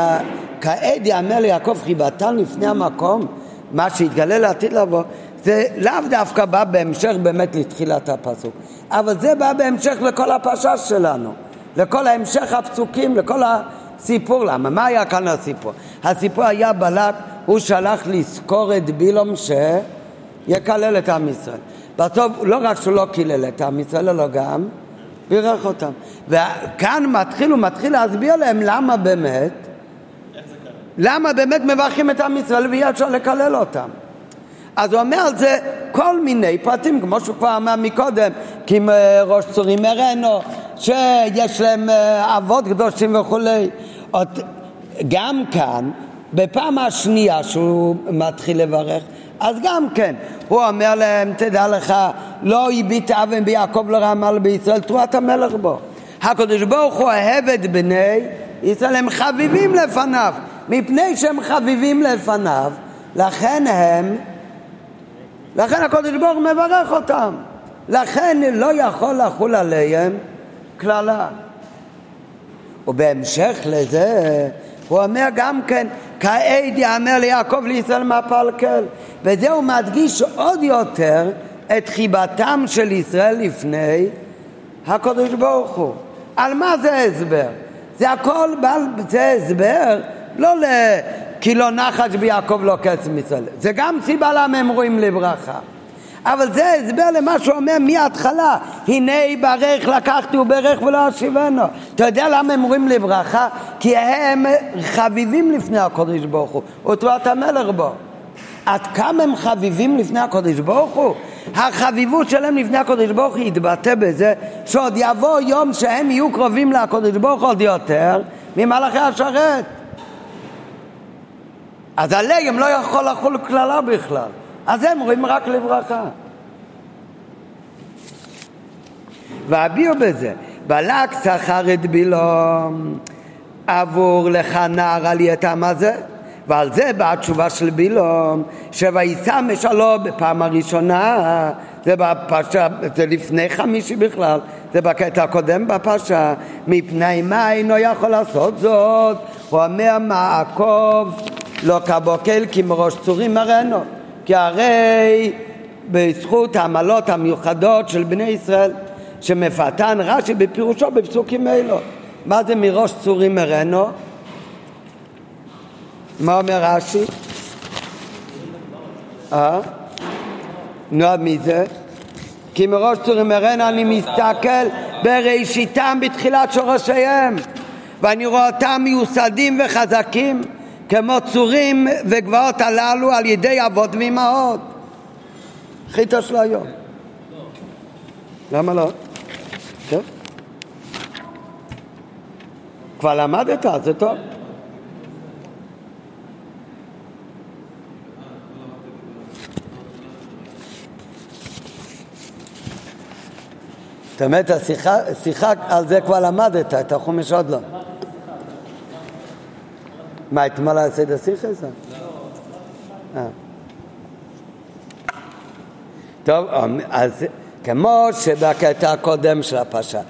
כעת יאמר ליעקב חיבתן לפני המקום, מה שהתגלה לעתיד לבוא, זה לאו דווקא בא בהמשך באמת לתחילת הפסוק, אבל זה בא בהמשך לכל הפרשה שלנו, לכל ההמשך הפסוקים, לכל הסיפור. למה? מה היה כאן הסיפור? הסיפור היה בלק, הוא שלח לזכור את בילום שיקלל את עם ישראל. בסוף לא רק שהוא לא קילל את עם ישראל, אלא גם בירך אותם. וכאן מתחיל, הוא מתחיל להסביר להם למה באמת, למה באמת מברכים את עם ישראל ואי אפשר לקלל אותם. אז הוא אומר על זה כל מיני פרטים, כמו שהוא כבר אמר מקודם, כי ראש צורים מרנו, שיש להם אה, אבות קדושים וכולי. גם כאן, בפעם השנייה שהוא מתחיל לברך, אז גם כן, הוא אומר להם, תדע לך, לא הביט אבן ביעקב רמל בישראל, תרועת המלך בו. הקדוש ברוך הוא אוהב את בני ישראל, הם חביבים לפניו. מפני שהם חביבים לפניו, לכן הם, לכן הקדוש ברוך הוא מברך אותם. לכן לא יכול לחול עליהם קללה. ובהמשך לזה, הוא אומר גם כן, כעד יאמר ליעקב לישראל מפלקל. וזה הוא מדגיש עוד יותר את חיבתם של ישראל לפני הקדוש ברוך הוא. על מה זה הסבר? זה הכל, זה הסבר לא ל... כי לא נחש ביעקב לא קץ מצלם. זה גם סיבה למה הם רואים לברכה. אבל זה הסבר למה שהוא אומר מההתחלה, הנה ברך לקחתי וברך ולא אשיבנו. אתה יודע למה הם רואים לברכה? כי הם חביבים לפני הקודש ברוך הוא, ותורת המלך בו. עד כמה הם חביבים לפני הקודש ברוך הוא? החביבות שלהם לפני הקודש ברוך הוא יתבטא בזה שעוד יבוא יום שהם יהיו קרובים לקודש ברוך הוא עוד יותר ממלאכי השרת. אז עליהם לא יכול לחול קללה בכלל. אז הם רואים רק לברכה. והביאו בזה, בלק שכר את בילום עבור לך נער עלייתם הזה. ועל זה באה התשובה של בילום שוישא משלו בפעם הראשונה. זה בפרשה, זה לפני חמישי בכלל, זה בקטע הקודם בפרשה. מפני מה אינו יכול לעשות זאת? הוא אומר מעקב לא כבוקל כי מראש צורים מרנו כי הרי בזכות העמלות המיוחדות של בני ישראל שמפתן רש"י בפירושו בפסוקים אלו מה זה מראש צורים מרנו? מה אומר רש"י? אה? נו, מי זה? כי מראש צורים מרנו אני מסתכל בראשיתם בתחילת שורשיהם ואני רואה אותם מיוסדים וחזקים כמו צורים וגבעות הללו על ידי אבות ואימהות. חיטה של היום. למה לא? טוב. כבר למדת, זה טוב. זאת אומרת, השיחה על זה כבר למדת, את החומש עוד לא. מה, אתמול היה סדר סיכס? אה. טוב, אז כמו שבקטע הקודם של הפרשה,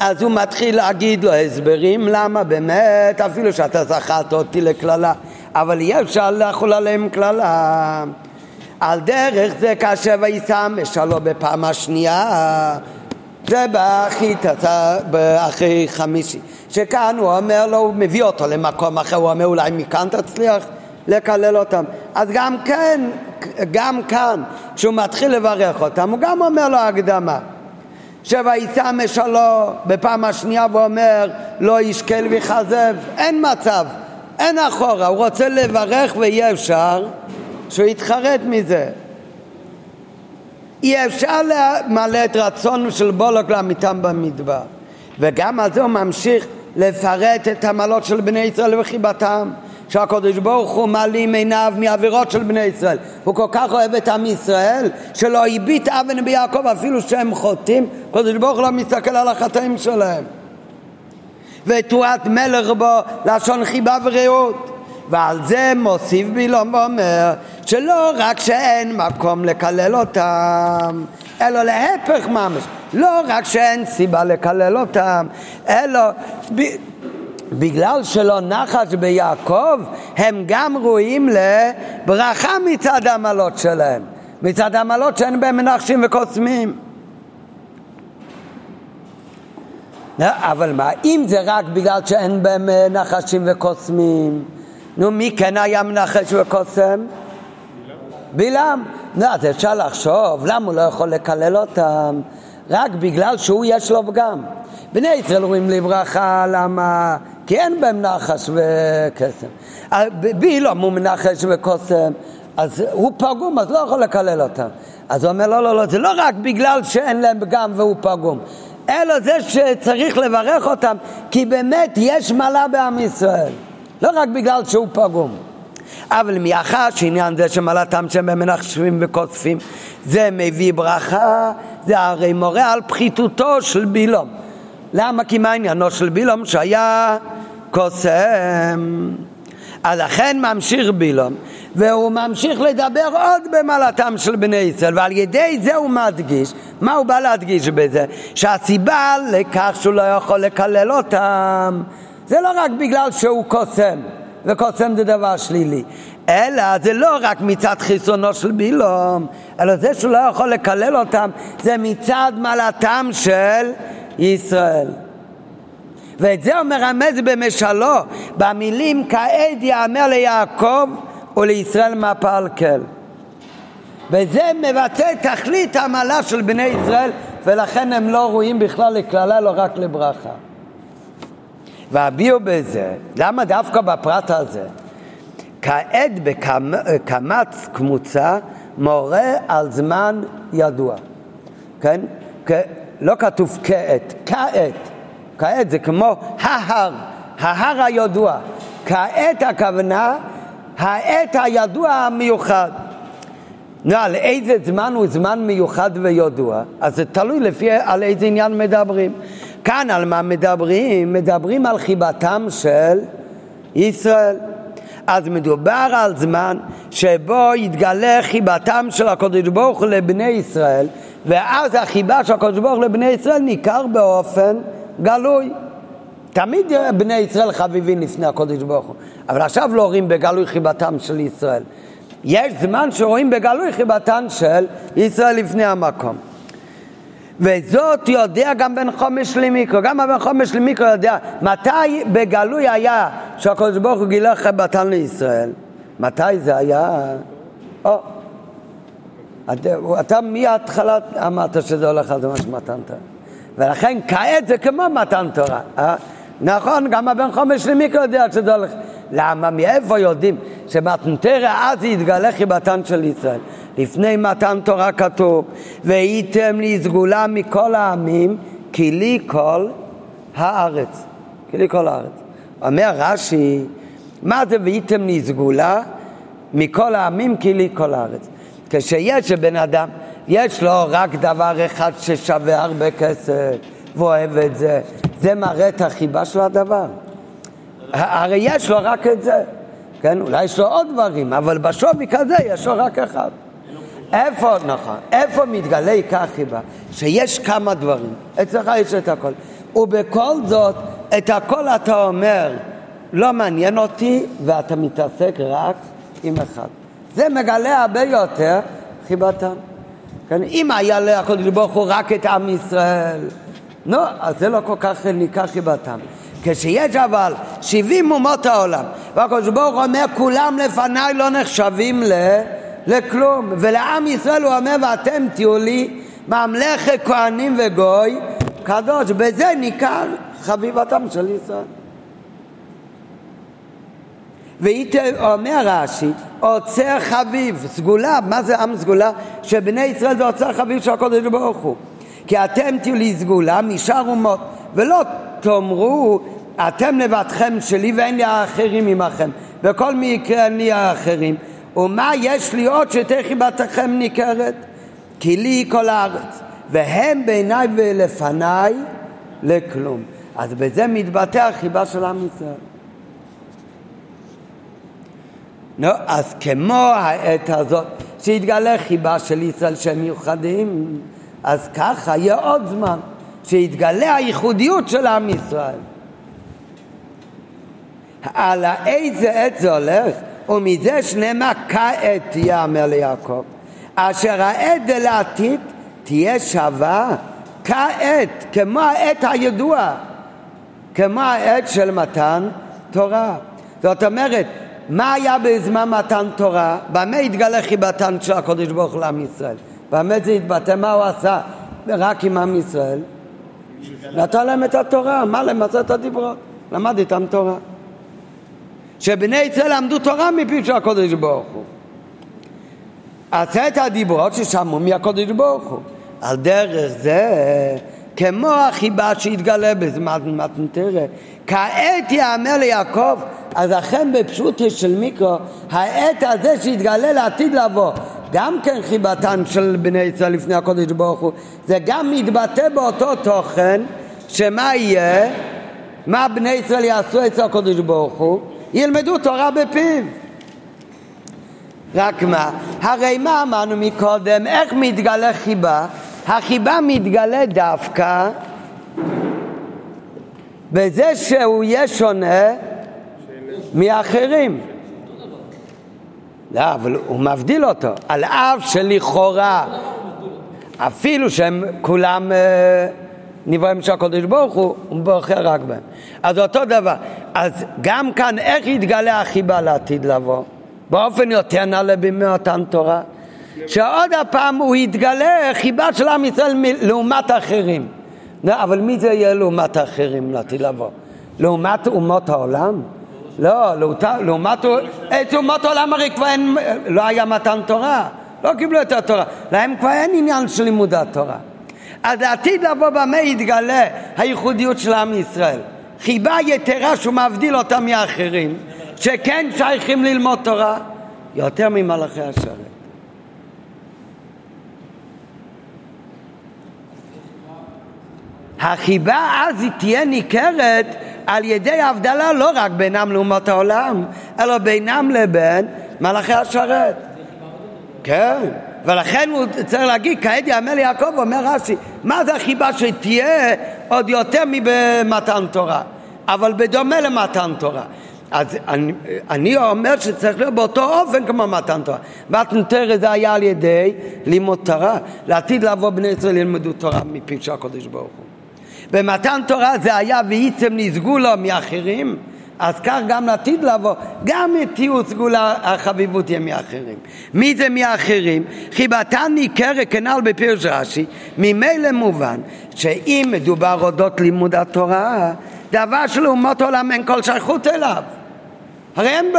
אז הוא מתחיל להגיד לו הסברים למה באמת, אפילו שאתה זכרת אותי לקללה, אבל אי אפשר לאכול עליהם קללה. על דרך זה כאשר וישם משלו בפעם השנייה, זה אחרי חמישי. שכאן הוא אומר לו, הוא מביא אותו למקום אחר, הוא אומר אולי מכאן תצליח לקלל אותם. אז גם כן, גם כאן, כשהוא מתחיל לברך אותם, הוא גם אומר לו הקדמה. שוישא משלו בפעם השנייה ואומר לא ישקל ויכזב, אין מצב, אין אחורה, הוא רוצה לברך ואי אפשר שהוא יתחרט מזה. אי אפשר למלא את רצון של בולוק לעמיתם במדבר. וגם על זה הוא ממשיך לפרט את המעלות של בני ישראל וחיבתם שהקדוש ברוך הוא מעלים עיניו מעבירות של בני ישראל. הוא כל כך אוהב את עם ישראל שלא הביט אבן ביעקב אפילו שהם חוטאים. הקדוש ברוך הוא לא מסתכל על החטאים שלהם. ותרועת מלך בו לשון חיבה ורעות ועל זה מוסיף בילום ואומר שלא רק שאין מקום לקלל אותם אלא להפך ממש. לא רק שאין סיבה לקלל אותם, אלא ב... בגלל שלא נחש ביעקב, הם גם ראויים לברכה מצד העמלות שלהם, מצד העמלות שאין בהם מנחשים וקוסמים. אבל מה, אם זה רק בגלל שאין בהם נחשים וקוסמים, נו, מי כן היה מנחש וקוסם? בלעם. נו, אז אפשר לחשוב, למה הוא לא יכול לקלל אותם? רק בגלל שהוא יש לו פגם. בני ישראל רואים לברכה, למה? כי אין בהם נחש וקסם. בילום הוא מנחש וקוסם, אז הוא פגום, אז לא יכול לקלל אותם. אז הוא אומר, לא, לא, לא, זה לא רק בגלל שאין להם פגם והוא פגום, אלא זה שצריך לברך אותם, כי באמת יש מעלה בעם ישראל, לא רק בגלל שהוא פגום. אבל מאחר שעניין זה שמעלתם שהם מנחשים וקוספים, זה מביא ברכה, זה הרי מורה על פחיתותו של בילום. למה? כי מה עניינו של בילום שהיה קוסם? אז לכן ממשיך בילום, והוא ממשיך לדבר עוד במעלתם של בני ישראל, ועל ידי זה הוא מדגיש, מה הוא בא להדגיש בזה? שהסיבה לכך שהוא לא יכול לקלל אותם, זה לא רק בגלל שהוא קוסם, וקוסם זה דבר שלילי, אלא זה לא רק מצד חיסונו של בילום, אלא זה שהוא לא יכול לקלל אותם, זה מצד מעלתם של ישראל. ואת זה הוא מרמז במשלו, במילים כעת יאמר ליעקב ולישראל מפל כל. וזה מבטא תכלית המעלה של בני ישראל, ולכן הם לא ראויים בכלל לקללה, לא רק לברכה. והביאו בזה, למה דווקא בפרט הזה? כעת בקמץ קמוצה מורה על זמן ידוע, כן? לא כתוב כעת, כעת. כעת זה כמו ההר, ההר הידוע. כעת הכוונה, העת הידוע המיוחד. נו, על איזה זמן הוא זמן מיוחד וידוע? אז זה תלוי לפי על איזה עניין מדברים. כאן על מה מדברים? מדברים על חיבתם של ישראל. אז מדובר על זמן שבו יתגלה חיבתם של הקדוש ברוך הוא לבני ישראל, ואז החיבה של הקדוש ברוך הוא לבני ישראל ניכר באופן גלוי. תמיד בני ישראל חביבים לפני הקודש ברוך הוא, אבל עכשיו לא רואים בגלוי חיבתם של ישראל. יש זמן שרואים בגלוי חיבתם של ישראל לפני המקום. וזאת יודע גם בן חומש למיקרו, גם הבן חומש למיקרו יודע מתי בגלוי היה שהקדוש ברוך הוא גילה חיבתם לישראל. מתי זה היה? או, אתה, אתה מההתחלה אמרת שזה הולך על זה מה שמתן תורה. ולכן כעת זה כמו מתן תורה. אה? נכון, גם הבן חומש למיקרו יודע שזה הולך. למה? מאיפה יודעים שמתן תורה אז יתגלה חיבתן של ישראל? לפני מתן תורה כתוב, והייתם לי סגולה מכל העמים, כי לי כל הארץ. כי לי כל הארץ. אומר רש"י, מה זה והייתם לי סגולה? מכל העמים, כי לי כל הארץ. כשיש לבן אדם יש לו רק דבר אחד ששווה הרבה כסף ואוהב את זה, זה מראה את החיבה של הדבר. הרי יש לו רק את זה, כן? אולי יש לו עוד דברים, אבל בשווי כזה יש לו רק אחד. איפה, נכון, איפה מתגלה עיקר חיבה? שיש כמה דברים, אצלך יש את הכל. ובכל זאת, את הכל אתה אומר, לא מעניין אותי, ואתה מתעסק רק עם אחד. זה מגלה הרבה יותר חיבתם. כן? אם היה לקדוש ברוך הוא רק את עם ישראל, נו, אז זה לא כל כך ניכר חיבתם. כשיש אבל 70 אומות העולם, והקדוש ברוך הוא אומר כולם לפניי לא נחשבים ל... לכלום, ולעם ישראל הוא אומר ואתם תהיו לי ממלכת כהנים וגוי קדוש, בזה ניכר חביבתם של ישראל. ואומר רש"י, עוצר חביב, סגולה, מה זה עם סגולה? שבני ישראל זה עוצר חביב של הקודש ברוך הוא. כי אתם תהיו לי סגולה משאר אומות, ולא תאמרו אתם לבדכם שלי ואין לי האחרים עמכם, בכל מקרה אני האחרים. ומה יש לי עוד שתהיה חיבתכם ניכרת? כי לי כל הארץ, והם בעיניי ולפניי לכלום. אז בזה מתבטא החיבה של עם ישראל. נו, אז כמו העת הזאת, שיתגלה חיבה של ישראל שהם מיוחדים, אז ככה יהיה עוד זמן, שיתגלה הייחודיות של עם ישראל. על איזה עת זה הולך? ומזה שנאמר כעת יאמר ליעקב, אשר העת דלעתיד תהיה שווה כעת, כמו העת הידוע, כמו העת של מתן תורה. זאת אומרת, מה היה בזמן מתן תורה? במה התגלה חיבתן של הקודש ברוך הוא לעם ישראל? במה זה התבטא? מה הוא עשה? רק עם עם ישראל? נתן להם את התורה, מה להם את הדיברות? למד איתם תורה. שבני ישראל למדו תורה מפיו של הקודש ברוך הוא. עשרת הדיברות ששמעו מהקודש ברוך הוא. על דרך זה, כמו החיבה שהתגלה בזמן מתנתרא, כעת יאמר ליעקב, אז אכן בפשוט של מיקרו, העת הזה שהתגלה לעתיד לבוא, גם כן חיבתן של בני ישראל לפני הקודש ברוך הוא, זה גם מתבטא באותו תוכן, שמה יהיה? מה בני ישראל יעשו אצל הקודש ברוך הוא? ילמדו תורה בפיו. רק מה? הרי מה אמרנו מקודם? איך מתגלה חיבה? החיבה מתגלה דווקא בזה שהוא יהיה שונה מאחרים. לא, אבל הוא מבדיל אותו, על אף שלכאורה, אפילו שהם כולם נבראים של הקודש ברוך הוא, הוא בוחר רק בהם. אז אותו דבר. אז גם כאן, איך יתגלה החיבה לעתיד לבוא? באופן יותר נעלה במתן תורה. שעוד הפעם הוא יתגלה חיבה של עם ישראל לעומת אחרים. אבל מי זה יהיה לעומת האחרים לעתיד לבוא? לעומת אומות העולם? לא, לעומת... אומות העולם הרי כבר אין, לא היה מתן תורה, לא קיבלו את התורה, להם כבר אין עניין של לימוד התורה. אז לעתיד לבוא במה יתגלה הייחודיות של עם ישראל. חיבה יתרה שהוא מבדיל אותם מאחרים, שכן שייכים ללמוד תורה, יותר ממלאכי השרת. החיבה אז היא תהיה ניכרת על ידי הבדלה לא רק בינם לאומות העולם, אלא בינם לבין מלאכי השרת. כן, ולכן הוא צריך להגיד, כעת יאמר ליעקב, אומר רש"י, מה זה החיבה שתהיה עוד יותר מבמתן תורה, אבל בדומה למתן תורה. אז אני, אני אומר שצריך להיות באותו אופן כמו מתן תורה. מתן תורה זה היה על ידי לימוד תורה. לעתיד לבוא בני ישראל ילמדו תורה מפיו של הקודש ברוך הוא. במתן תורה זה היה ואיצם נסגו לו מאחרים, אז כך גם לעתיד לבוא, גם תהיו סגולה החביבות יהיה מאחרים. מי זה מאחרים? חיבתן ניכרת כנ"ל בפירוש רש"י, ממילא מובן שאם מדובר אודות לימוד התורה, דבר שלאומות עולם אין כל שייכות אליו. הרי אין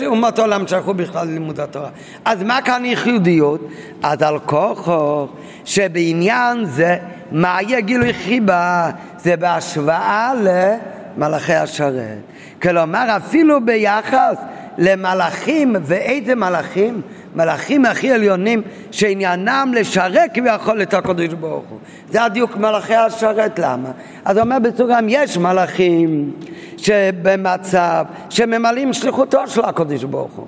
באומות העולם שייכות בכלל ללימוד התורה. אז מה כאן ייחודיות? אז על כוחו שבעניין זה מה יהיה גילוי חיבה? זה בהשוואה למלאכי השרת. כלומר, אפילו ביחס למלאכים, ואיזה מלאכים? מלאכים הכי עליונים שעניינם לשרת כביכול את הקדוש ברוך הוא. זה הדיוק מלאכי השרת, למה? אז הוא אומר בסוגם, יש מלאכים שבמצב שממלאים שליחותו של הקדוש ברוך הוא.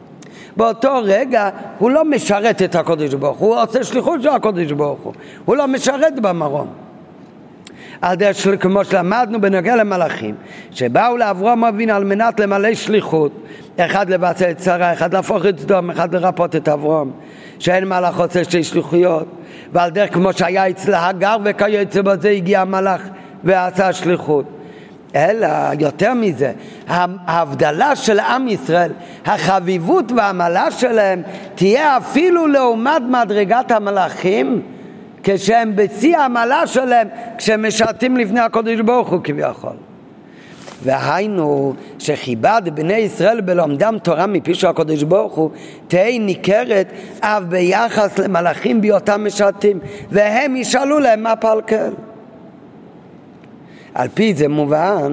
באותו רגע הוא לא משרת את הקודש ברוך הוא, הוא עושה שליחות של הקודש ברוך הוא, הוא לא משרת במרום. על דרך של כמו שלמדנו בנוגע למלאכים, שבאו לאברום אבינו על מנת למלא שליחות, אחד לבצע את שרה, אחד להפוך את דום, אחד לרפות את אברום, שאין מלאך עושה שתי שליחויות, ועל דרך כמו שהיה אצל הגר וכיוצא בזה הגיע המלאך ועשה שליחות. אלא יותר מזה, ההבדלה של עם ישראל, החביבות והעמלה שלהם תהיה אפילו לעומת מדרגת המלאכים כשהם בשיא העמלה שלהם כשהם משרתים לפני הקודש ברוך הוא כביכול. והיינו שכיבד בני ישראל בלומדם תורה מפי של הקודש ברוך הוא תהא ניכרת אף ביחס למלאכים בהיותם משרתים והם ישאלו להם מה פלקל על פי זה מובן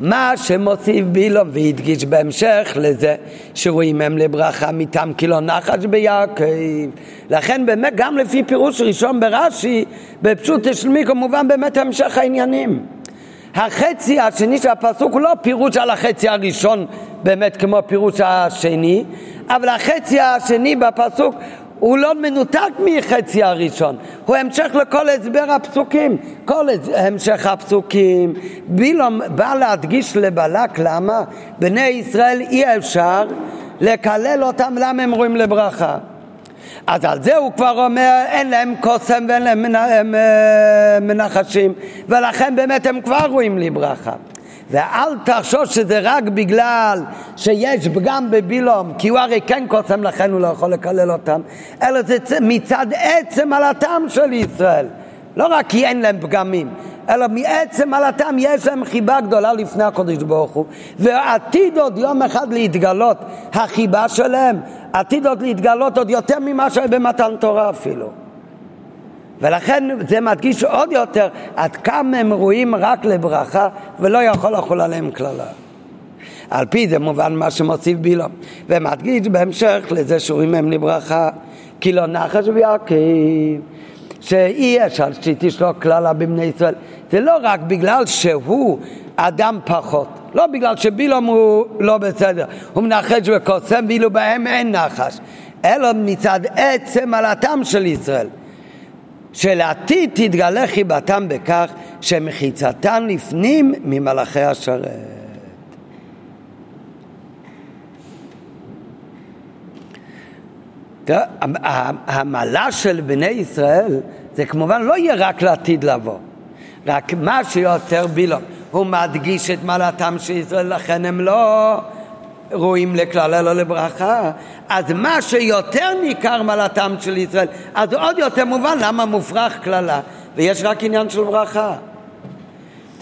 מה שמוסיף בילום והדגיש בהמשך לזה שרואים הם לברכה מטעם כאילו נחש ביעקב. לכן באמת גם לפי פירוש ראשון ברש"י בפשוט של מי כמובן באמת המשך העניינים. החצי השני של הפסוק הוא לא פירוש על החצי הראשון באמת כמו פירוש השני אבל החצי השני בפסוק הוא לא מנותק מחצי הראשון, הוא המשך לכל הסבר הפסוקים, כל המשך הפסוקים. בילום בא להדגיש לבלק למה בני ישראל אי אפשר לקלל אותם למה הם רואים לברכה. אז על זה הוא כבר אומר אין להם קוסם ואין להם מנחשים ולכן באמת הם כבר רואים לברכה. ואל תחשוב שזה רק בגלל שיש פגם בבילום, כי הוא הרי כן קוסם לכן הוא לא יכול לקלל אותם, אלא זה מצד עצם על הטעם של ישראל. לא רק כי אין להם פגמים, אלא מעצם על הטעם יש להם חיבה גדולה לפני הקודש ברוך הוא, ועתיד עוד יום אחד להתגלות החיבה שלהם, עתיד עוד להתגלות עוד יותר ממה שהיה במתן תורה אפילו. ולכן זה מדגיש עוד יותר עד כמה הם ראויים רק לברכה ולא יכול לחול עליהם כללה. על פי זה מובן מה שמוסיף בילו ומדגיש בהמשך לזה שרואים הם לברכה כי לא נחש ויעקב שאי אפשר שתשלוק כללה בבני ישראל זה לא רק בגלל שהוא אדם פחות לא בגלל שבילום הוא לא בסדר הוא מנחש וקוסם ואילו בהם אין נחש אלא מצד עצם על הטעם של ישראל שלעתיד תתגלה חיבתם בכך שמחיצתן לפנים ממלאכי השרת. המעלה של בני ישראל זה כמובן לא יהיה רק לעתיד לבוא, רק מה שיותר בילום, הוא מדגיש את מעלתם של ישראל, לכן הם לא ראויים לכלל אלא לברכה, אז מה שיותר ניכר מעלתם של ישראל, אז עוד יותר מובן למה מופרך קללה, ויש רק עניין של ברכה.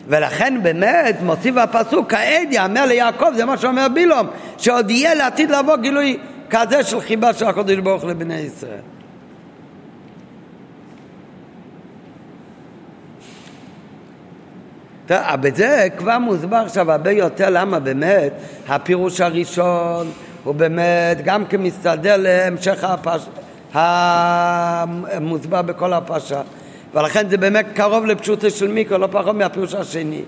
ולכן באמת מוסיף הפסוק, כעת יאמר ליעקב, זה מה שאומר בילום, שעוד יהיה לעתיד לבוא גילוי כזה של חיבה של הקדוש ברוך לבני ישראל. בזה כבר מוסבר עכשיו הרבה יותר למה באמת הפירוש הראשון הוא באמת גם כן מסתדר להמשך הפש... המוסבר בכל הפרשה ולכן זה באמת קרוב לפשוטו של מיקרו, לא פחות מהפירוש השני.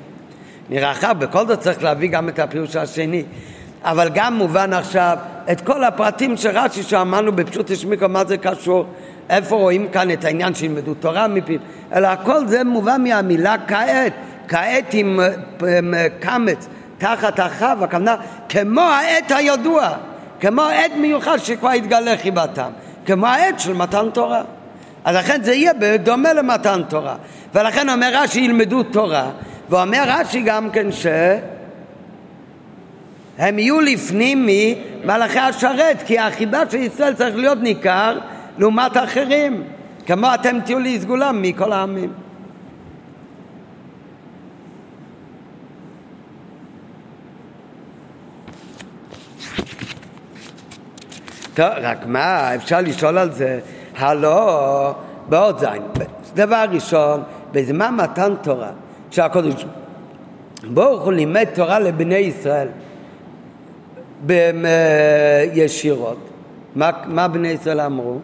נראה אחר, בכל זאת צריך להביא גם את הפירוש השני. אבל גם מובן עכשיו את כל הפרטים שרש"י שאמרנו בפשוטו של מיקרו, מה זה קשור, איפה רואים כאן את העניין שילמדו תורה מפיו, אלא הכל זה מובן מהמילה כעת. כעת עם קמץ תחת החב, הכוונה כמו העת הידוע, כמו עת מיוחד שכבר התגלה חיבתם, כמו העת של מתן תורה. אז לכן זה יהיה בדומה למתן תורה. ולכן אומר רש"י ילמדו תורה, ואומר רש"י גם כן שהם יהיו לפנים ממלאכי השרת, כי החיבה של ישראל צריך להיות ניכר לעומת אחרים, כמו אתם תהיו לי סגולם מכל העמים. טוב, רק מה, אפשר לשאול על זה, הלא, בעוד זין. דבר ראשון, בזמן מתן תורה, שהקודש ברוך הוא לימד תורה לבני ישראל ישירות, מה, מה בני ישראל אמרו?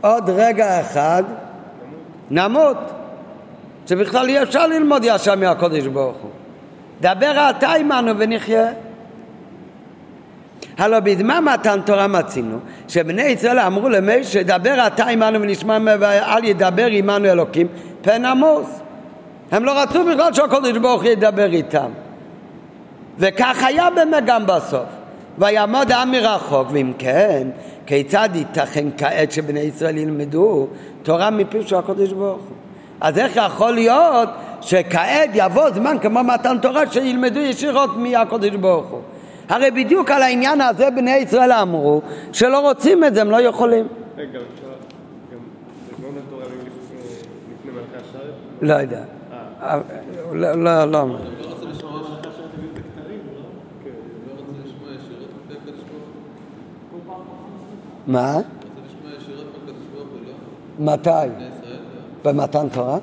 עוד רגע אחד נמות, שבכלל אי אפשר ללמוד ישר מהקודש ברוך הוא. דבר אתה עמנו ונחיה. הלא בזמן מתן תורה מצינו שבני ישראל אמרו למשה דבר אתה עמנו ונשמע ואל ידבר עמנו אלוקים פן עמוס. הם לא רצו בכלל שהקדוש ברוך הוא ידבר איתם. וכך היה באמת גם בסוף. ויעמוד העם מרחוק ואם כן כיצד ייתכן כעת שבני ישראל ילמדו תורה מפיו של הקדוש ברוך הוא? אז איך יכול להיות שכעת יבוא זמן כמו מתן תורה שילמדו ישירות מהקדוש ברוך הוא הרי בדיוק על העניין הזה בני ישראל אמרו שלא רוצים את זה, הם לא יכולים. רגע, אפשר גם לגמור לתורה לפני מלכי השרת? לא יודע. אה. לא, לא, לא. מה? מתי? במתן תורה?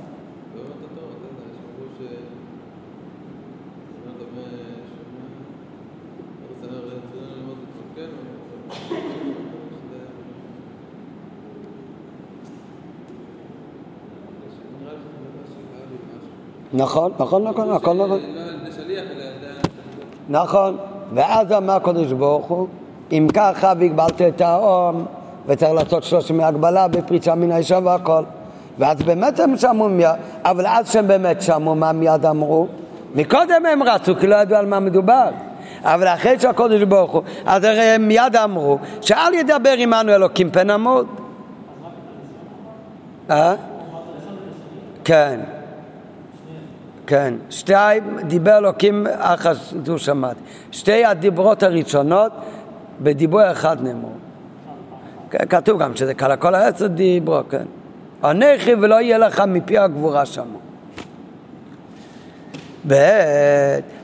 נכון, נכון, נכון, הכל נכון. נכון, ואז אמר הקדוש ברוך הוא, אם ככה והגבלת את האום, וצריך לעשות שלושים מהגבלה בפריצה מן האישה והכל. ואז באמת הם שמעו מיד, אבל אז שהם באמת שמעו מה מיד אמרו, מקודם הם רצו כי לא ידעו על מה מדובר. אבל אחרי שהקודש ברוך הוא, אז הרי הם מיד אמרו שאל ידבר עמנו אלוקים פן עמוד. אה? כן. כן, שתי דיבר אלוקים אחס זו שמעתי. שתי הדיברות הראשונות בדיבור אחד נאמרו. כן, כתוב גם שזה קל הכל העשר דיברו, כן. הנכי ולא יהיה לך מפי הגבורה שמו. ב'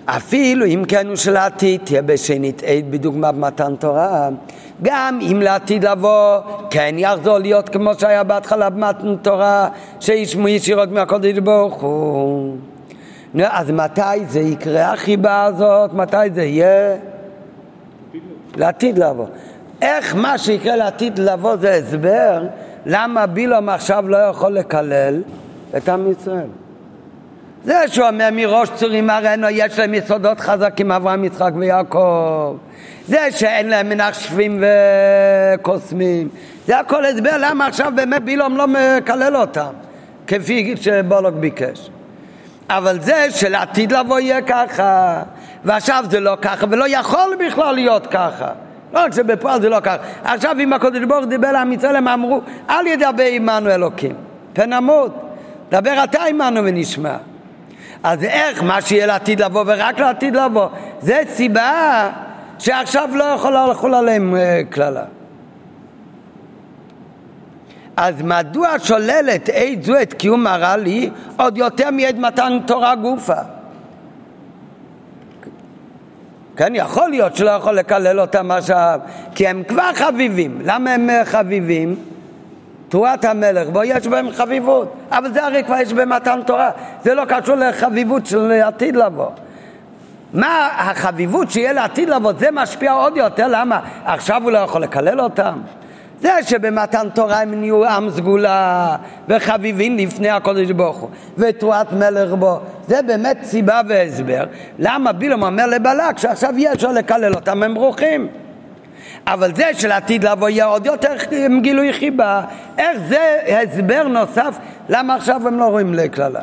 אפילו אם כן הוא של העתיד תהיה בשנית עד בדוגמה במתן תורה גם אם לעתיד לבוא כן יחזור להיות כמו שהיה בהתחלה במתן תורה שישמעו ישירות מהקודש ברוך הוא אז מתי זה יקרה החיבה הזאת? מתי זה יהיה? לעתיד לבוא. איך מה שיקרה לעתיד לבוא זה הסבר למה בילום עכשיו לא יכול לקלל את עם ישראל. זה שהוא אומר מראש צורים ארנו יש להם יסודות חזקים אברהם, יצחק ויעקב. זה שאין להם מנחשבים וקוסמים. זה הכל הסבר למה עכשיו באמת בילום לא מקלל אותם, כפי שבולוק ביקש. אבל זה שלעתיד לבוא יהיה ככה, ועכשיו זה לא ככה, ולא יכול בכלל להיות ככה. לא רק שבפועל זה לא ככה. עכשיו אם הקודש ברוך דיבר לעם ישראל, הם אמרו, אל ידבר עמנו אלוקים, פן עמוד, דבר אתה עמנו ונשמע. אז איך מה שיהיה לעתיד לבוא ורק לעתיד לבוא? זה סיבה שעכשיו לא יכולה לחול עליהם קללה. אז מדוע שוללת עת זו את קיום הרע לי עוד יותר מעד מתן תורה גופה? כן, יכול להיות שלא יכול לקלל אותם עכשיו, כי הם כבר חביבים. למה הם אה, חביבים? תרועת המלך, בו יש בהם חביבות, אבל זה הרי כבר יש במתן תורה, זה לא קשור לחביבות של עתיד לבוא. מה החביבות שיהיה לעתיד לבוא, זה משפיע עוד יותר, למה? עכשיו הוא לא יכול לקלל אותם? זה שבמתן תורה הם נהיו עם סגולה וחביבים לפני הקודש ברוך הוא ותרועת מלך בו זה באמת סיבה והסבר למה בילום אומר לבלק שעכשיו יש לו לקלל אותם הם ברוכים. אבל זה שלעתיד לבוא יהיה עוד יותר גילוי חיבה. איך זה הסבר נוסף? למה עכשיו הם לא רואים לקללה?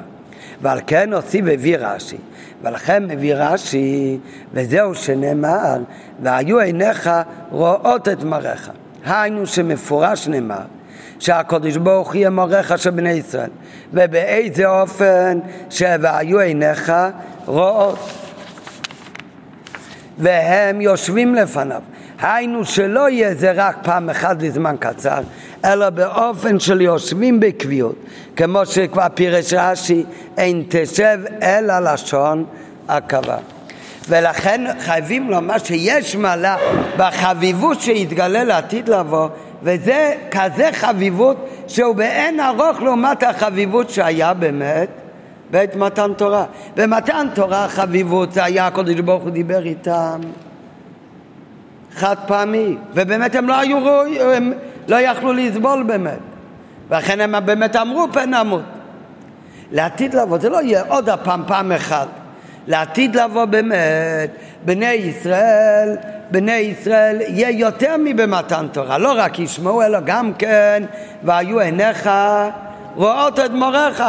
ועל כן הוסיף הביא רש"י ולכן מביא רש"י וזהו שנאמר והיו עיניך רואות את מראיך היינו שמפורש נאמר שהקדוש ברוך יהיה מורך של בני ישראל ובאיזה אופן שהיו עיניך רואות. והם יושבים לפניו. היינו שלא יהיה זה רק פעם אחת לזמן קצר אלא באופן של יושבים בקביעות. כמו שכבר פירש רש"י אין תשב אלא לשון עכבה ולכן חייבים לומר שיש מעלה בחביבות שיתגלה לעתיד לבוא וזה כזה חביבות שהוא באין ארוך לעומת החביבות שהיה באמת בעת מתן תורה. במתן תורה החביבות זה היה הקדוש ברוך הוא דיבר איתם חד פעמי ובאמת הם לא היו ראויים, הם לא יכלו לסבול באמת. ולכן הם באמת אמרו פן נמות לעתיד לבוא זה לא יהיה עוד הפעם פעם אחת לעתיד לבוא באמת, בני ישראל, בני ישראל יהיה יותר מבמתן תורה, לא רק ישמעו אלא גם כן, והיו עיניך רואות את מוריך,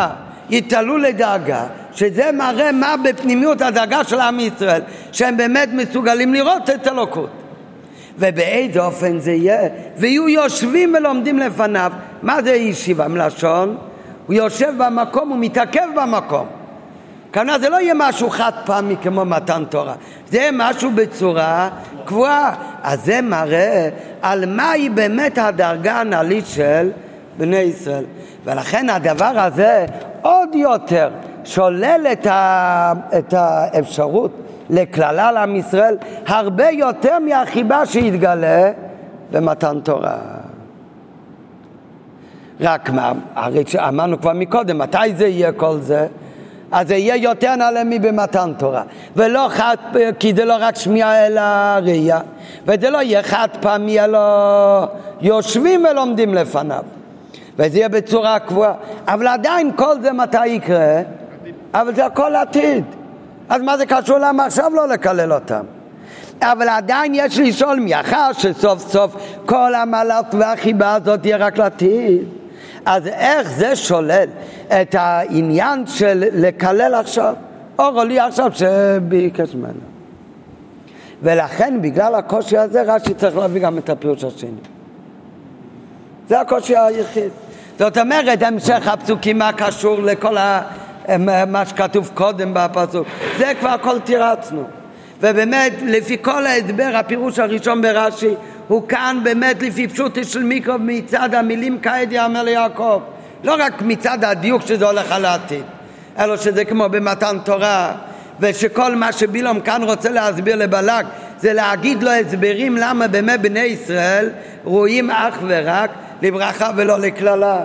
יתעלו לדאגה, שזה מראה מה בפנימיות הדאגה של עם ישראל, שהם באמת מסוגלים לראות את אלוקות. ובאיזה אופן זה יהיה? ויהיו יושבים ולומדים לפניו. מה זה ישיבה מלשון? הוא יושב במקום, הוא מתעכב במקום. כנראה זה לא יהיה משהו חד פעמי כמו מתן תורה, זה יהיה משהו בצורה קבועה. אז זה מראה על מהי באמת הדרגה הנעלית של בני ישראל. ולכן הדבר הזה עוד יותר שולל את, ה, את האפשרות לקללה לעם ישראל הרבה יותר מהחיבה שיתגלה במתן תורה. רק מה, הרי אמרנו כבר מקודם, מתי זה יהיה כל זה? אז זה יהיה יותר נעלה מבמתן תורה. ולא חד, כי זה לא רק שמיעה אלא ראייה. וזה לא יהיה חד פעמי, אלא יושבים ולומדים לפניו. וזה יהיה בצורה קבועה. אבל עדיין כל זה מתי יקרה? אבל זה הכל עתיד. אז מה זה קשור למה עכשיו לא לקלל אותם? אבל עדיין יש לשאול מאחר שסוף סוף כל המעלות והחיבה הזאת תהיה רק לעתיד. אז איך זה שולל את העניין של לקלל עכשיו? אורו לי עכשיו שביקש ממנו. ולכן בגלל הקושי הזה רש"י צריך להביא גם את הפירוש השני. זה הקושי היחיד. זאת אומרת, המשך הפסוקים מה קשור לכל מה שכתוב קודם בפסוק. זה כבר הכל תירצנו. ובאמת, לפי כל ההסבר, הפירוש הראשון ברש"י הוא כאן באמת לפי פשוטו של מיקרו מצד המילים כעת יאמר ליעקב. לא רק מצד הדיוק שזה הולך על העתיד, אלא שזה כמו במתן תורה, ושכל מה שבילום כאן רוצה להסביר לבלק זה להגיד לו הסברים למה באמת בני ישראל רואים אך ורק לברכה ולא לקללה.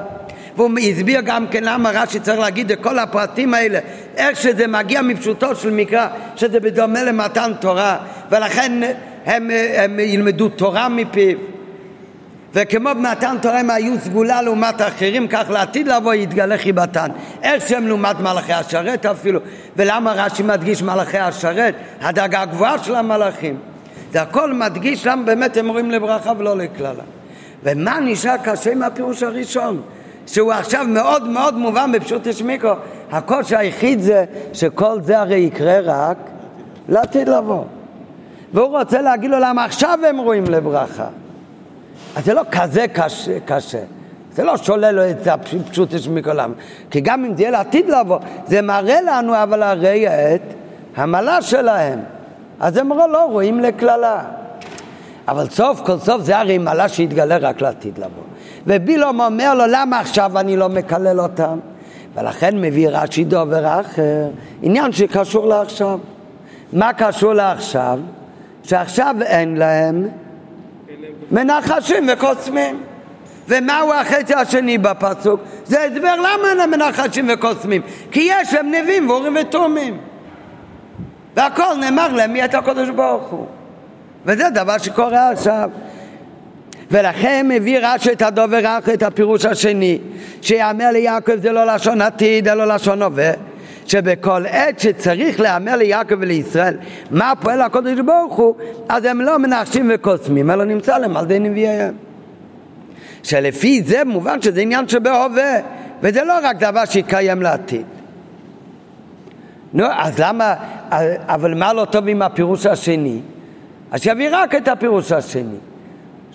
והוא הסביר גם כן למה רש"י צריך להגיד את כל הפרטים האלה, איך שזה מגיע מפשוטו של מקרא, שזה בדומה למתן תורה, ולכן הם, הם ילמדו תורה מפיו. וכמו במתן תורה הם היו סגולה לעומת האחרים, כך לעתיד לבוא יתגלה חיבתן. איך שהם לעומת מלאכי השרת אפילו. ולמה רש"י מדגיש מלאכי השרת? הדרגה הגבוהה של המלאכים. זה הכל מדגיש למה באמת הם רואים לברכה ולא לקללה. ומה נשאר קשה עם הפירוש הראשון? שהוא עכשיו מאוד מאוד מובן בפשוט השמיקו. הקושי היחיד זה שכל זה הרי יקרה רק לעתיד לבוא. והוא רוצה להגיד לו למה עכשיו הם רואים לברכה. אז זה לא כזה קשה, קשה. זה לא שולל לו את הפשוט השמיקו למה. כי גם אם זה יהיה לעתיד לבוא, זה מראה לנו אבל הרי את המעלה שלהם. אז הם לא רואים לקללה. אבל סוף כל סוף זה הרי מעלה שיתגלה רק לעתיד לבוא. ובילום אומר לו, למה עכשיו אני לא מקלל אותם? ולכן מביא רש"י דובר אחר, עניין שקשור לעכשיו. מה קשור לעכשיו? שעכשיו אין להם מנחשים וקוסמים. ומהו החצי השני בפסוק? זה הסבר למה אין להם מנחשים וקוסמים. כי יש להם נביאים ואורים ותומים. והכל נאמר להם מי אתה הקדוש ברוך הוא. וזה דבר שקורה עכשיו. ולכן מביא רש"י את הדובר אחר את הפירוש השני שיאמר ליעקב זה לא לשון עתיד אלא לשון הווה שבכל עת שצריך להאמר ליעקב ולישראל מה פועל הקודש ברוך הוא? אז הם לא מנחשים וקוסמים אלא נמצא להם על ידי נביאיהם שלפי זה מובן שזה עניין שבהווה וזה לא רק דבר שיקיים לעתיד. נו אז למה אבל מה לא טוב עם הפירוש השני? אז שיביא רק את הפירוש השני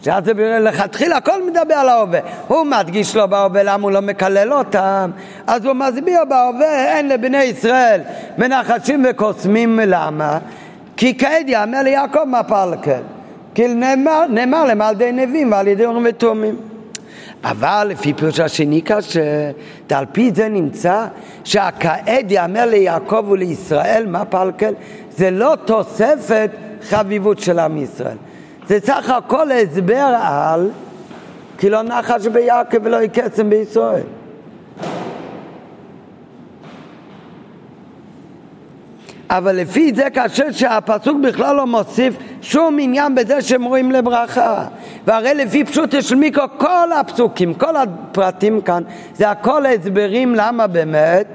שאז לכתחילה הכל מדבר על ההווה. הוא מדגיש לו בהווה למה הוא לא מקלל אותם, אז הוא מסביר בהווה אין לבני ישראל מנחשים וקוסמים למה? כי כעת יאמר ליעקב מה פלקל. כי נאמר, נאמר להם על ידי נביאים ועל ידי אורים ותומים. אבל לפי פירוש השני קשה, ועל פי זה נמצא שהכעת יאמר ליעקב ולישראל מה פלקל זה לא תוספת חביבות של עם ישראל. זה סך הכל הסבר על כי לא נחש ביעקב ולא יקסם בישראל. אבל לפי זה קשה שהפסוק בכלל לא מוסיף שום עניין בזה שהם רואים לברכה. והרי לפי פשוט של מיקרו כל הפסוקים, כל הפרטים כאן, זה הכל הסברים למה באמת,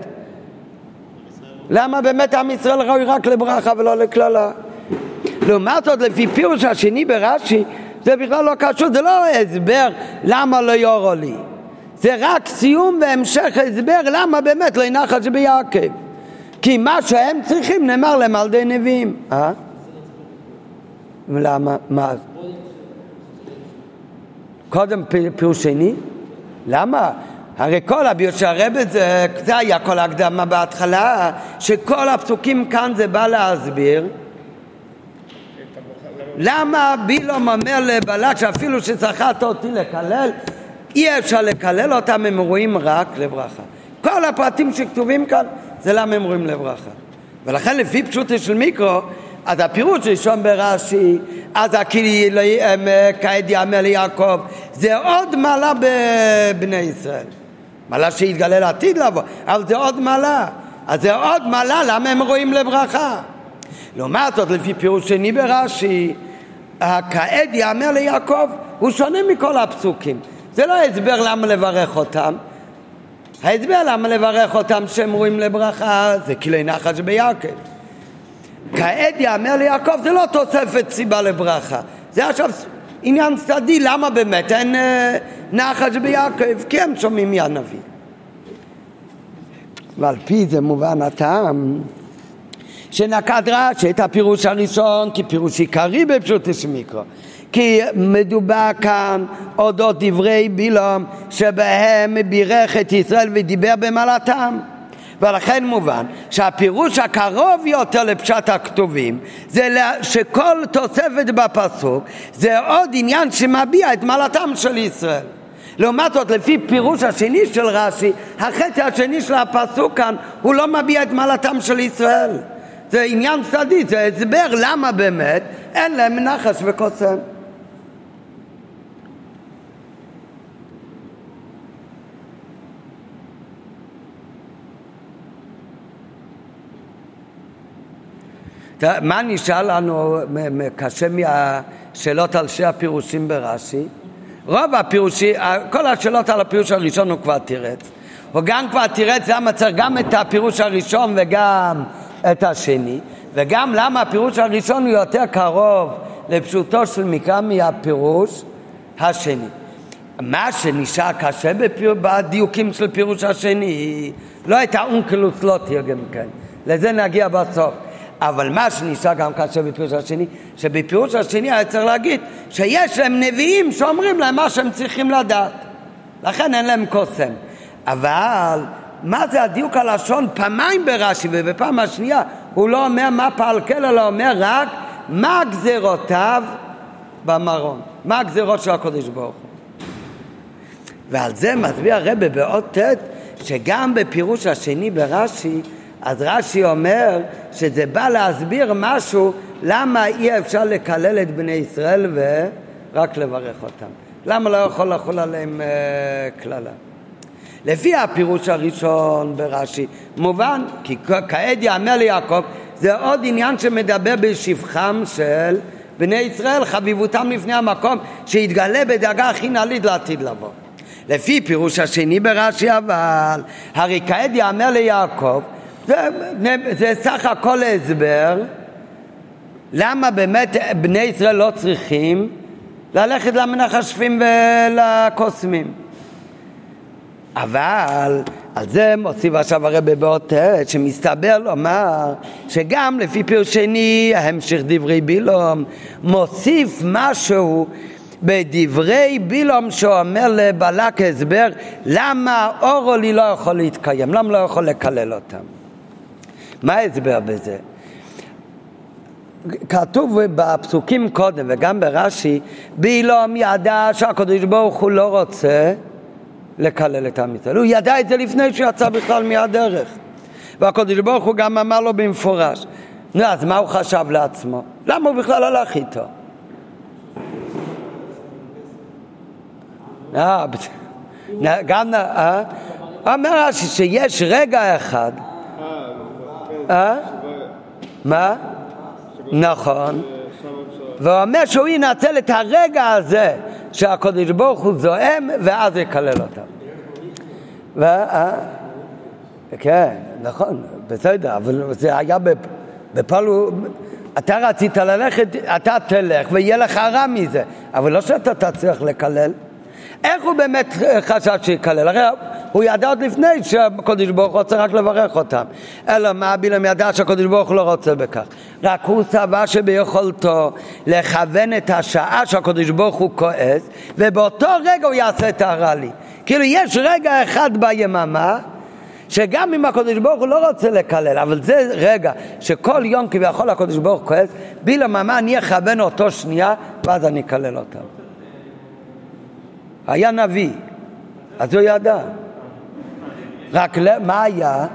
למה באמת עם ישראל ראוי רק לברכה ולא לקללה. לעומת זאת, לפי פירוש השני ברש"י, זה בכלל לא קשור, זה לא הסבר למה לא יורו לי. זה רק סיום והמשך הסבר למה באמת לא ינחש ביעקב. כי מה שהם צריכים נאמר להם על ידי נביאים. אה? למה? מה? קודם פירוש שני? למה? הרי כל הביור של הרבי זה, זה היה כל ההקדמה בהתחלה, שכל הפסוקים כאן זה בא להסביר למה בילום אומר לבלק שאפילו שזכרת אותי לקלל, אי אפשר לקלל אותם, הם רואים רק לברכה. כל הפרטים שכתובים כאן זה למה הם רואים לברכה. ולכן לפי פשוטו של מיקרו, אז הפירוש ראשון ברש"י, אז כעת יאמר ליעקב, זה עוד מעלה בבני ישראל. מעלה שיתגלה לעתיד לבוא, אבל זה עוד מעלה. אז זה עוד מעלה, למה הם רואים לברכה? לעומת זאת, לפי פירוש שני ברש"י, כעת יאמר ליעקב, הוא שונה מכל הפסוקים. זה לא הסבר למה לברך אותם. ההסבר למה לברך אותם שהם רואים לברכה זה כלי נחש ביעקב. כעת יאמר ליעקב זה לא תוספת סיבה לברכה. זה עכשיו עניין צדדי, למה באמת אין אה, נחש ביעקב? כי הם שומעים מהנביא. ועל פי זה מובן הטעם שנקד רש"י את הפירוש הראשון כפירוש עיקרי בפשוט מיקרו. כי מדובר כאן אודות דברי בילום שבהם בירך את ישראל ודיבר במעלתם. ולכן מובן שהפירוש הקרוב יותר לפשט הכתובים זה שכל תוספת בפסוק זה עוד עניין שמביע את מעלתם של ישראל. לעומת זאת, לפי פירוש השני של רש"י, החצי השני של הפסוק כאן, הוא לא מביע את מעלתם של ישראל. זה עניין צדדי, זה הסבר למה באמת אין להם נחש וקוסם. מה נשאל לנו קשה מהשאלות על שני הפירושים ברש"י? רוב הפירושים, כל השאלות על הפירוש הראשון הוא כבר תירץ. הוא גם כבר תירץ למה צריך גם את הפירוש הראשון וגם את השני, וגם למה הפירוש הראשון הוא יותר קרוב לפשוטו של מקרא מהפירוש השני. מה שנשאר קשה בפיר... בדיוקים של פירוש השני, לא הייתה אונקלוס לא תרגם כן, לזה נגיע בסוף. אבל מה שנשאר גם קשה בפירוש השני, שבפירוש השני היה צריך להגיד שיש להם נביאים שאומרים להם מה שהם צריכים לדעת. לכן אין להם קוסם. אבל מה זה הדיוק הלשון פעמיים ברש"י ובפעם השנייה הוא לא אומר מה פעלקל אלא אומר רק מה גזירותיו במרון, מה הגזירות של הקודש ברוך הוא. ועל זה מסביר הרבה באות ט' שגם בפירוש השני ברש"י אז רש"י אומר שזה בא להסביר משהו למה אי אפשר לקלל את בני ישראל ורק לברך אותם. למה לא יכול לחול עליהם uh, קללה? לפי הפירוש הראשון ברש"י, מובן, כי כעת יאמר ליעקב, זה עוד עניין שמדבר בשבחם של בני ישראל, חביבותם לפני המקום, שיתגלה בדאגה הכי נעלית לעתיד לבוא. לפי פירוש השני ברש"י אבל, הרי כעת יאמר ליעקב, זה, זה סך הכל הסבר למה באמת בני ישראל לא צריכים ללכת למנחשפים ולקוסמים. אבל על זה מוסיף עכשיו הרבי באות שמסתבר לומר שגם לפי פירוש שני, המשך דברי בילום, מוסיף משהו בדברי בילום שאומר לבלק הסבר למה אורולי לא יכול להתקיים, למה לא יכול לקלל אותם. מה ההסבר בזה? כתוב בפסוקים קודם וגם ברש"י, בילום ידע שהקדוש ברוך הוא לא רוצה לקלל את עם ישראל. הוא ידע את זה לפני שהוא יצא בכלל מהדרך. והקדוש ברוך הוא גם אמר לו במפורש. נו, אז מה הוא חשב לעצמו? למה הוא בכלל הלך איתו? אה, גם, אה? אומר רש"י שיש רגע אחד אה? מה? נכון. והוא אומר שהוא ינצל את הרגע הזה שהקדוש ברוך הוא זועם ואז יקלל אותם. ו... כן, נכון, בסדר, אבל זה היה בפעלו... אתה רצית ללכת, אתה תלך ויהיה לך רע מזה, אבל לא שאתה תצליח לקלל. איך הוא באמת חשב שיקלל? הרי הוא ידע עוד לפני שהקדוש ברוך הוא רוצה רק לברך אותם. אלא מה בילם ידע שהקדוש ברוך הוא לא רוצה בכך. רק הוא סבר שביכולתו לכוון את השעה שהקדוש ברוך הוא כועס, ובאותו רגע הוא יעשה את הרע לי. כאילו יש רגע אחד ביממה שגם אם הקדוש ברוך הוא לא רוצה לקלל, אבל זה רגע שכל יום כביכול הקדוש ברוך הוא כועס, בילמה מה אני אכוון אותו שנייה ואז אני אקלל אותם. היה נביא, אז הוא ידע. רק מה היה?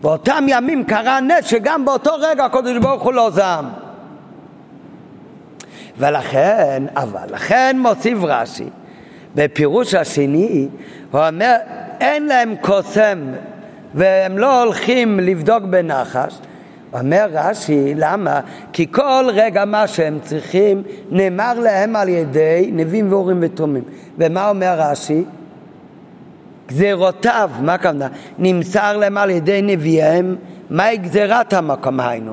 באותם ימים קרה נס שגם באותו רגע הקדוש ברוך הוא לא זעם. ולכן, אבל לכן מוסיף רש"י, בפירוש השני, הוא אומר, אין להם קוסם והם לא הולכים לבדוק בנחש. אומר רש"י, למה? כי כל רגע מה שהם צריכים נאמר להם על ידי נביאים והורים ותומים. ומה אומר רש"י? גזירותיו, מה הכוונה? נמסר להם על ידי נביאיהם, מהי גזירת המקום היינו?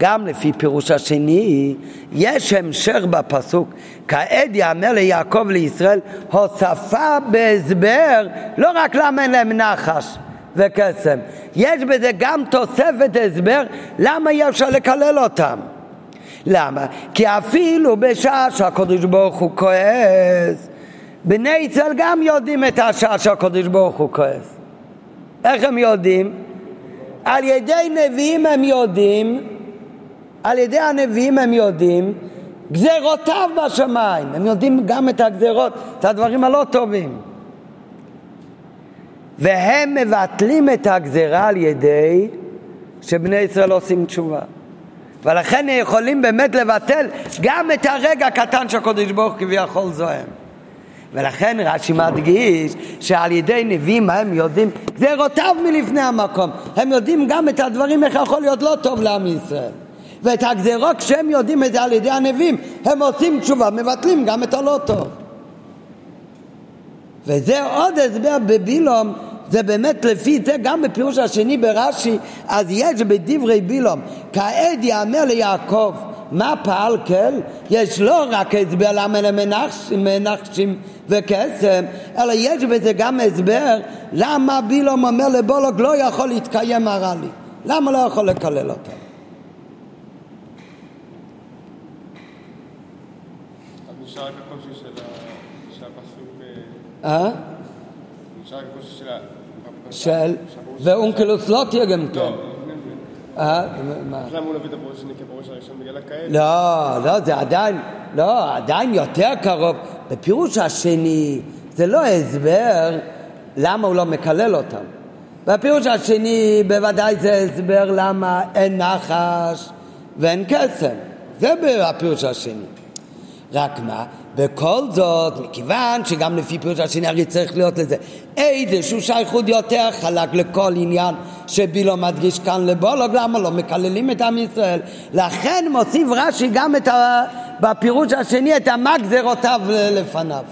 גם לפי פירוש השני, יש המשך בפסוק, כעת יאמר ליעקב לישראל, הוספה בהסבר, לא רק למה אין להם נחש וקסם, יש בזה גם תוספת הסבר למה אי אפשר לקלל אותם. למה? כי אפילו בשעה שהקדוש ברוך הוא כועס, בני ישראל גם יודעים את השעה שהקדוש ברוך הוא כועס. איך הם יודעים? על ידי נביאים הם יודעים, על ידי הנביאים הם יודעים גזרותיו בשמיים, הם יודעים גם את הגזרות, את הדברים הלא טובים. והם מבטלים את הגזרה על ידי שבני ישראל עושים תשובה. ולכן הם יכולים באמת לבטל גם את הרגע הקטן שהקדוש ברוך כביכול זוהם. ולכן רש"י מדגיש שעל ידי נביאים הם יודעים גזירותיו מלפני המקום. הם יודעים גם את הדברים איך יכול להיות לא טוב לעם ישראל. ואת הגזירות כשהם יודעים את זה על ידי הנביאים הם עושים תשובה, מבטלים גם את הלא טוב. וזה עוד הסבר בבילום זה באמת לפי זה גם בפירוש השני ברש"י אז יש בדברי בילום כעת יאמר ליעקב מה פעל כל? יש לא רק הסבר למה הם מנחשים וקסם, אלא יש בזה גם הסבר למה בילום אומר לבולוג לא יכול להתקיים הרע לי. למה לא יכול לקלל אותו? נשאר רק הקושי של הפסוק... אה? נשאר רק הקושי של של ואונקלוס לא תהיה גם כן. אה? מה? למה הוא מביא את הפירוש השני כפירוש הראשון בגלל הכאלה? לא, לא, זה עדיין, לא, עדיין יותר קרוב. בפירוש השני זה לא הסבר למה הוא לא מקלל אותם. בפירוש השני בוודאי זה הסבר למה אין נחש ואין קסם. זה בפירוש השני. רק מה? בכל זאת, מכיוון שגם לפי פירוש השני הרי צריך להיות לזה איזשהו שייכות יותר חלק לכל עניין שבילו מדגיש כאן לבולוג, למה לא מקללים את עם ישראל? לכן מוסיף רש"י גם את ה... בפירוש השני את המה גזירותיו לפניו.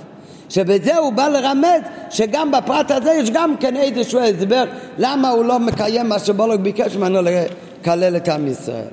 שבזה הוא בא לרמז שגם בפרט הזה יש גם כן איזשהו הסבר למה הוא לא מקיים מה שבולוג ביקש ממנו לקלל את עם ישראל.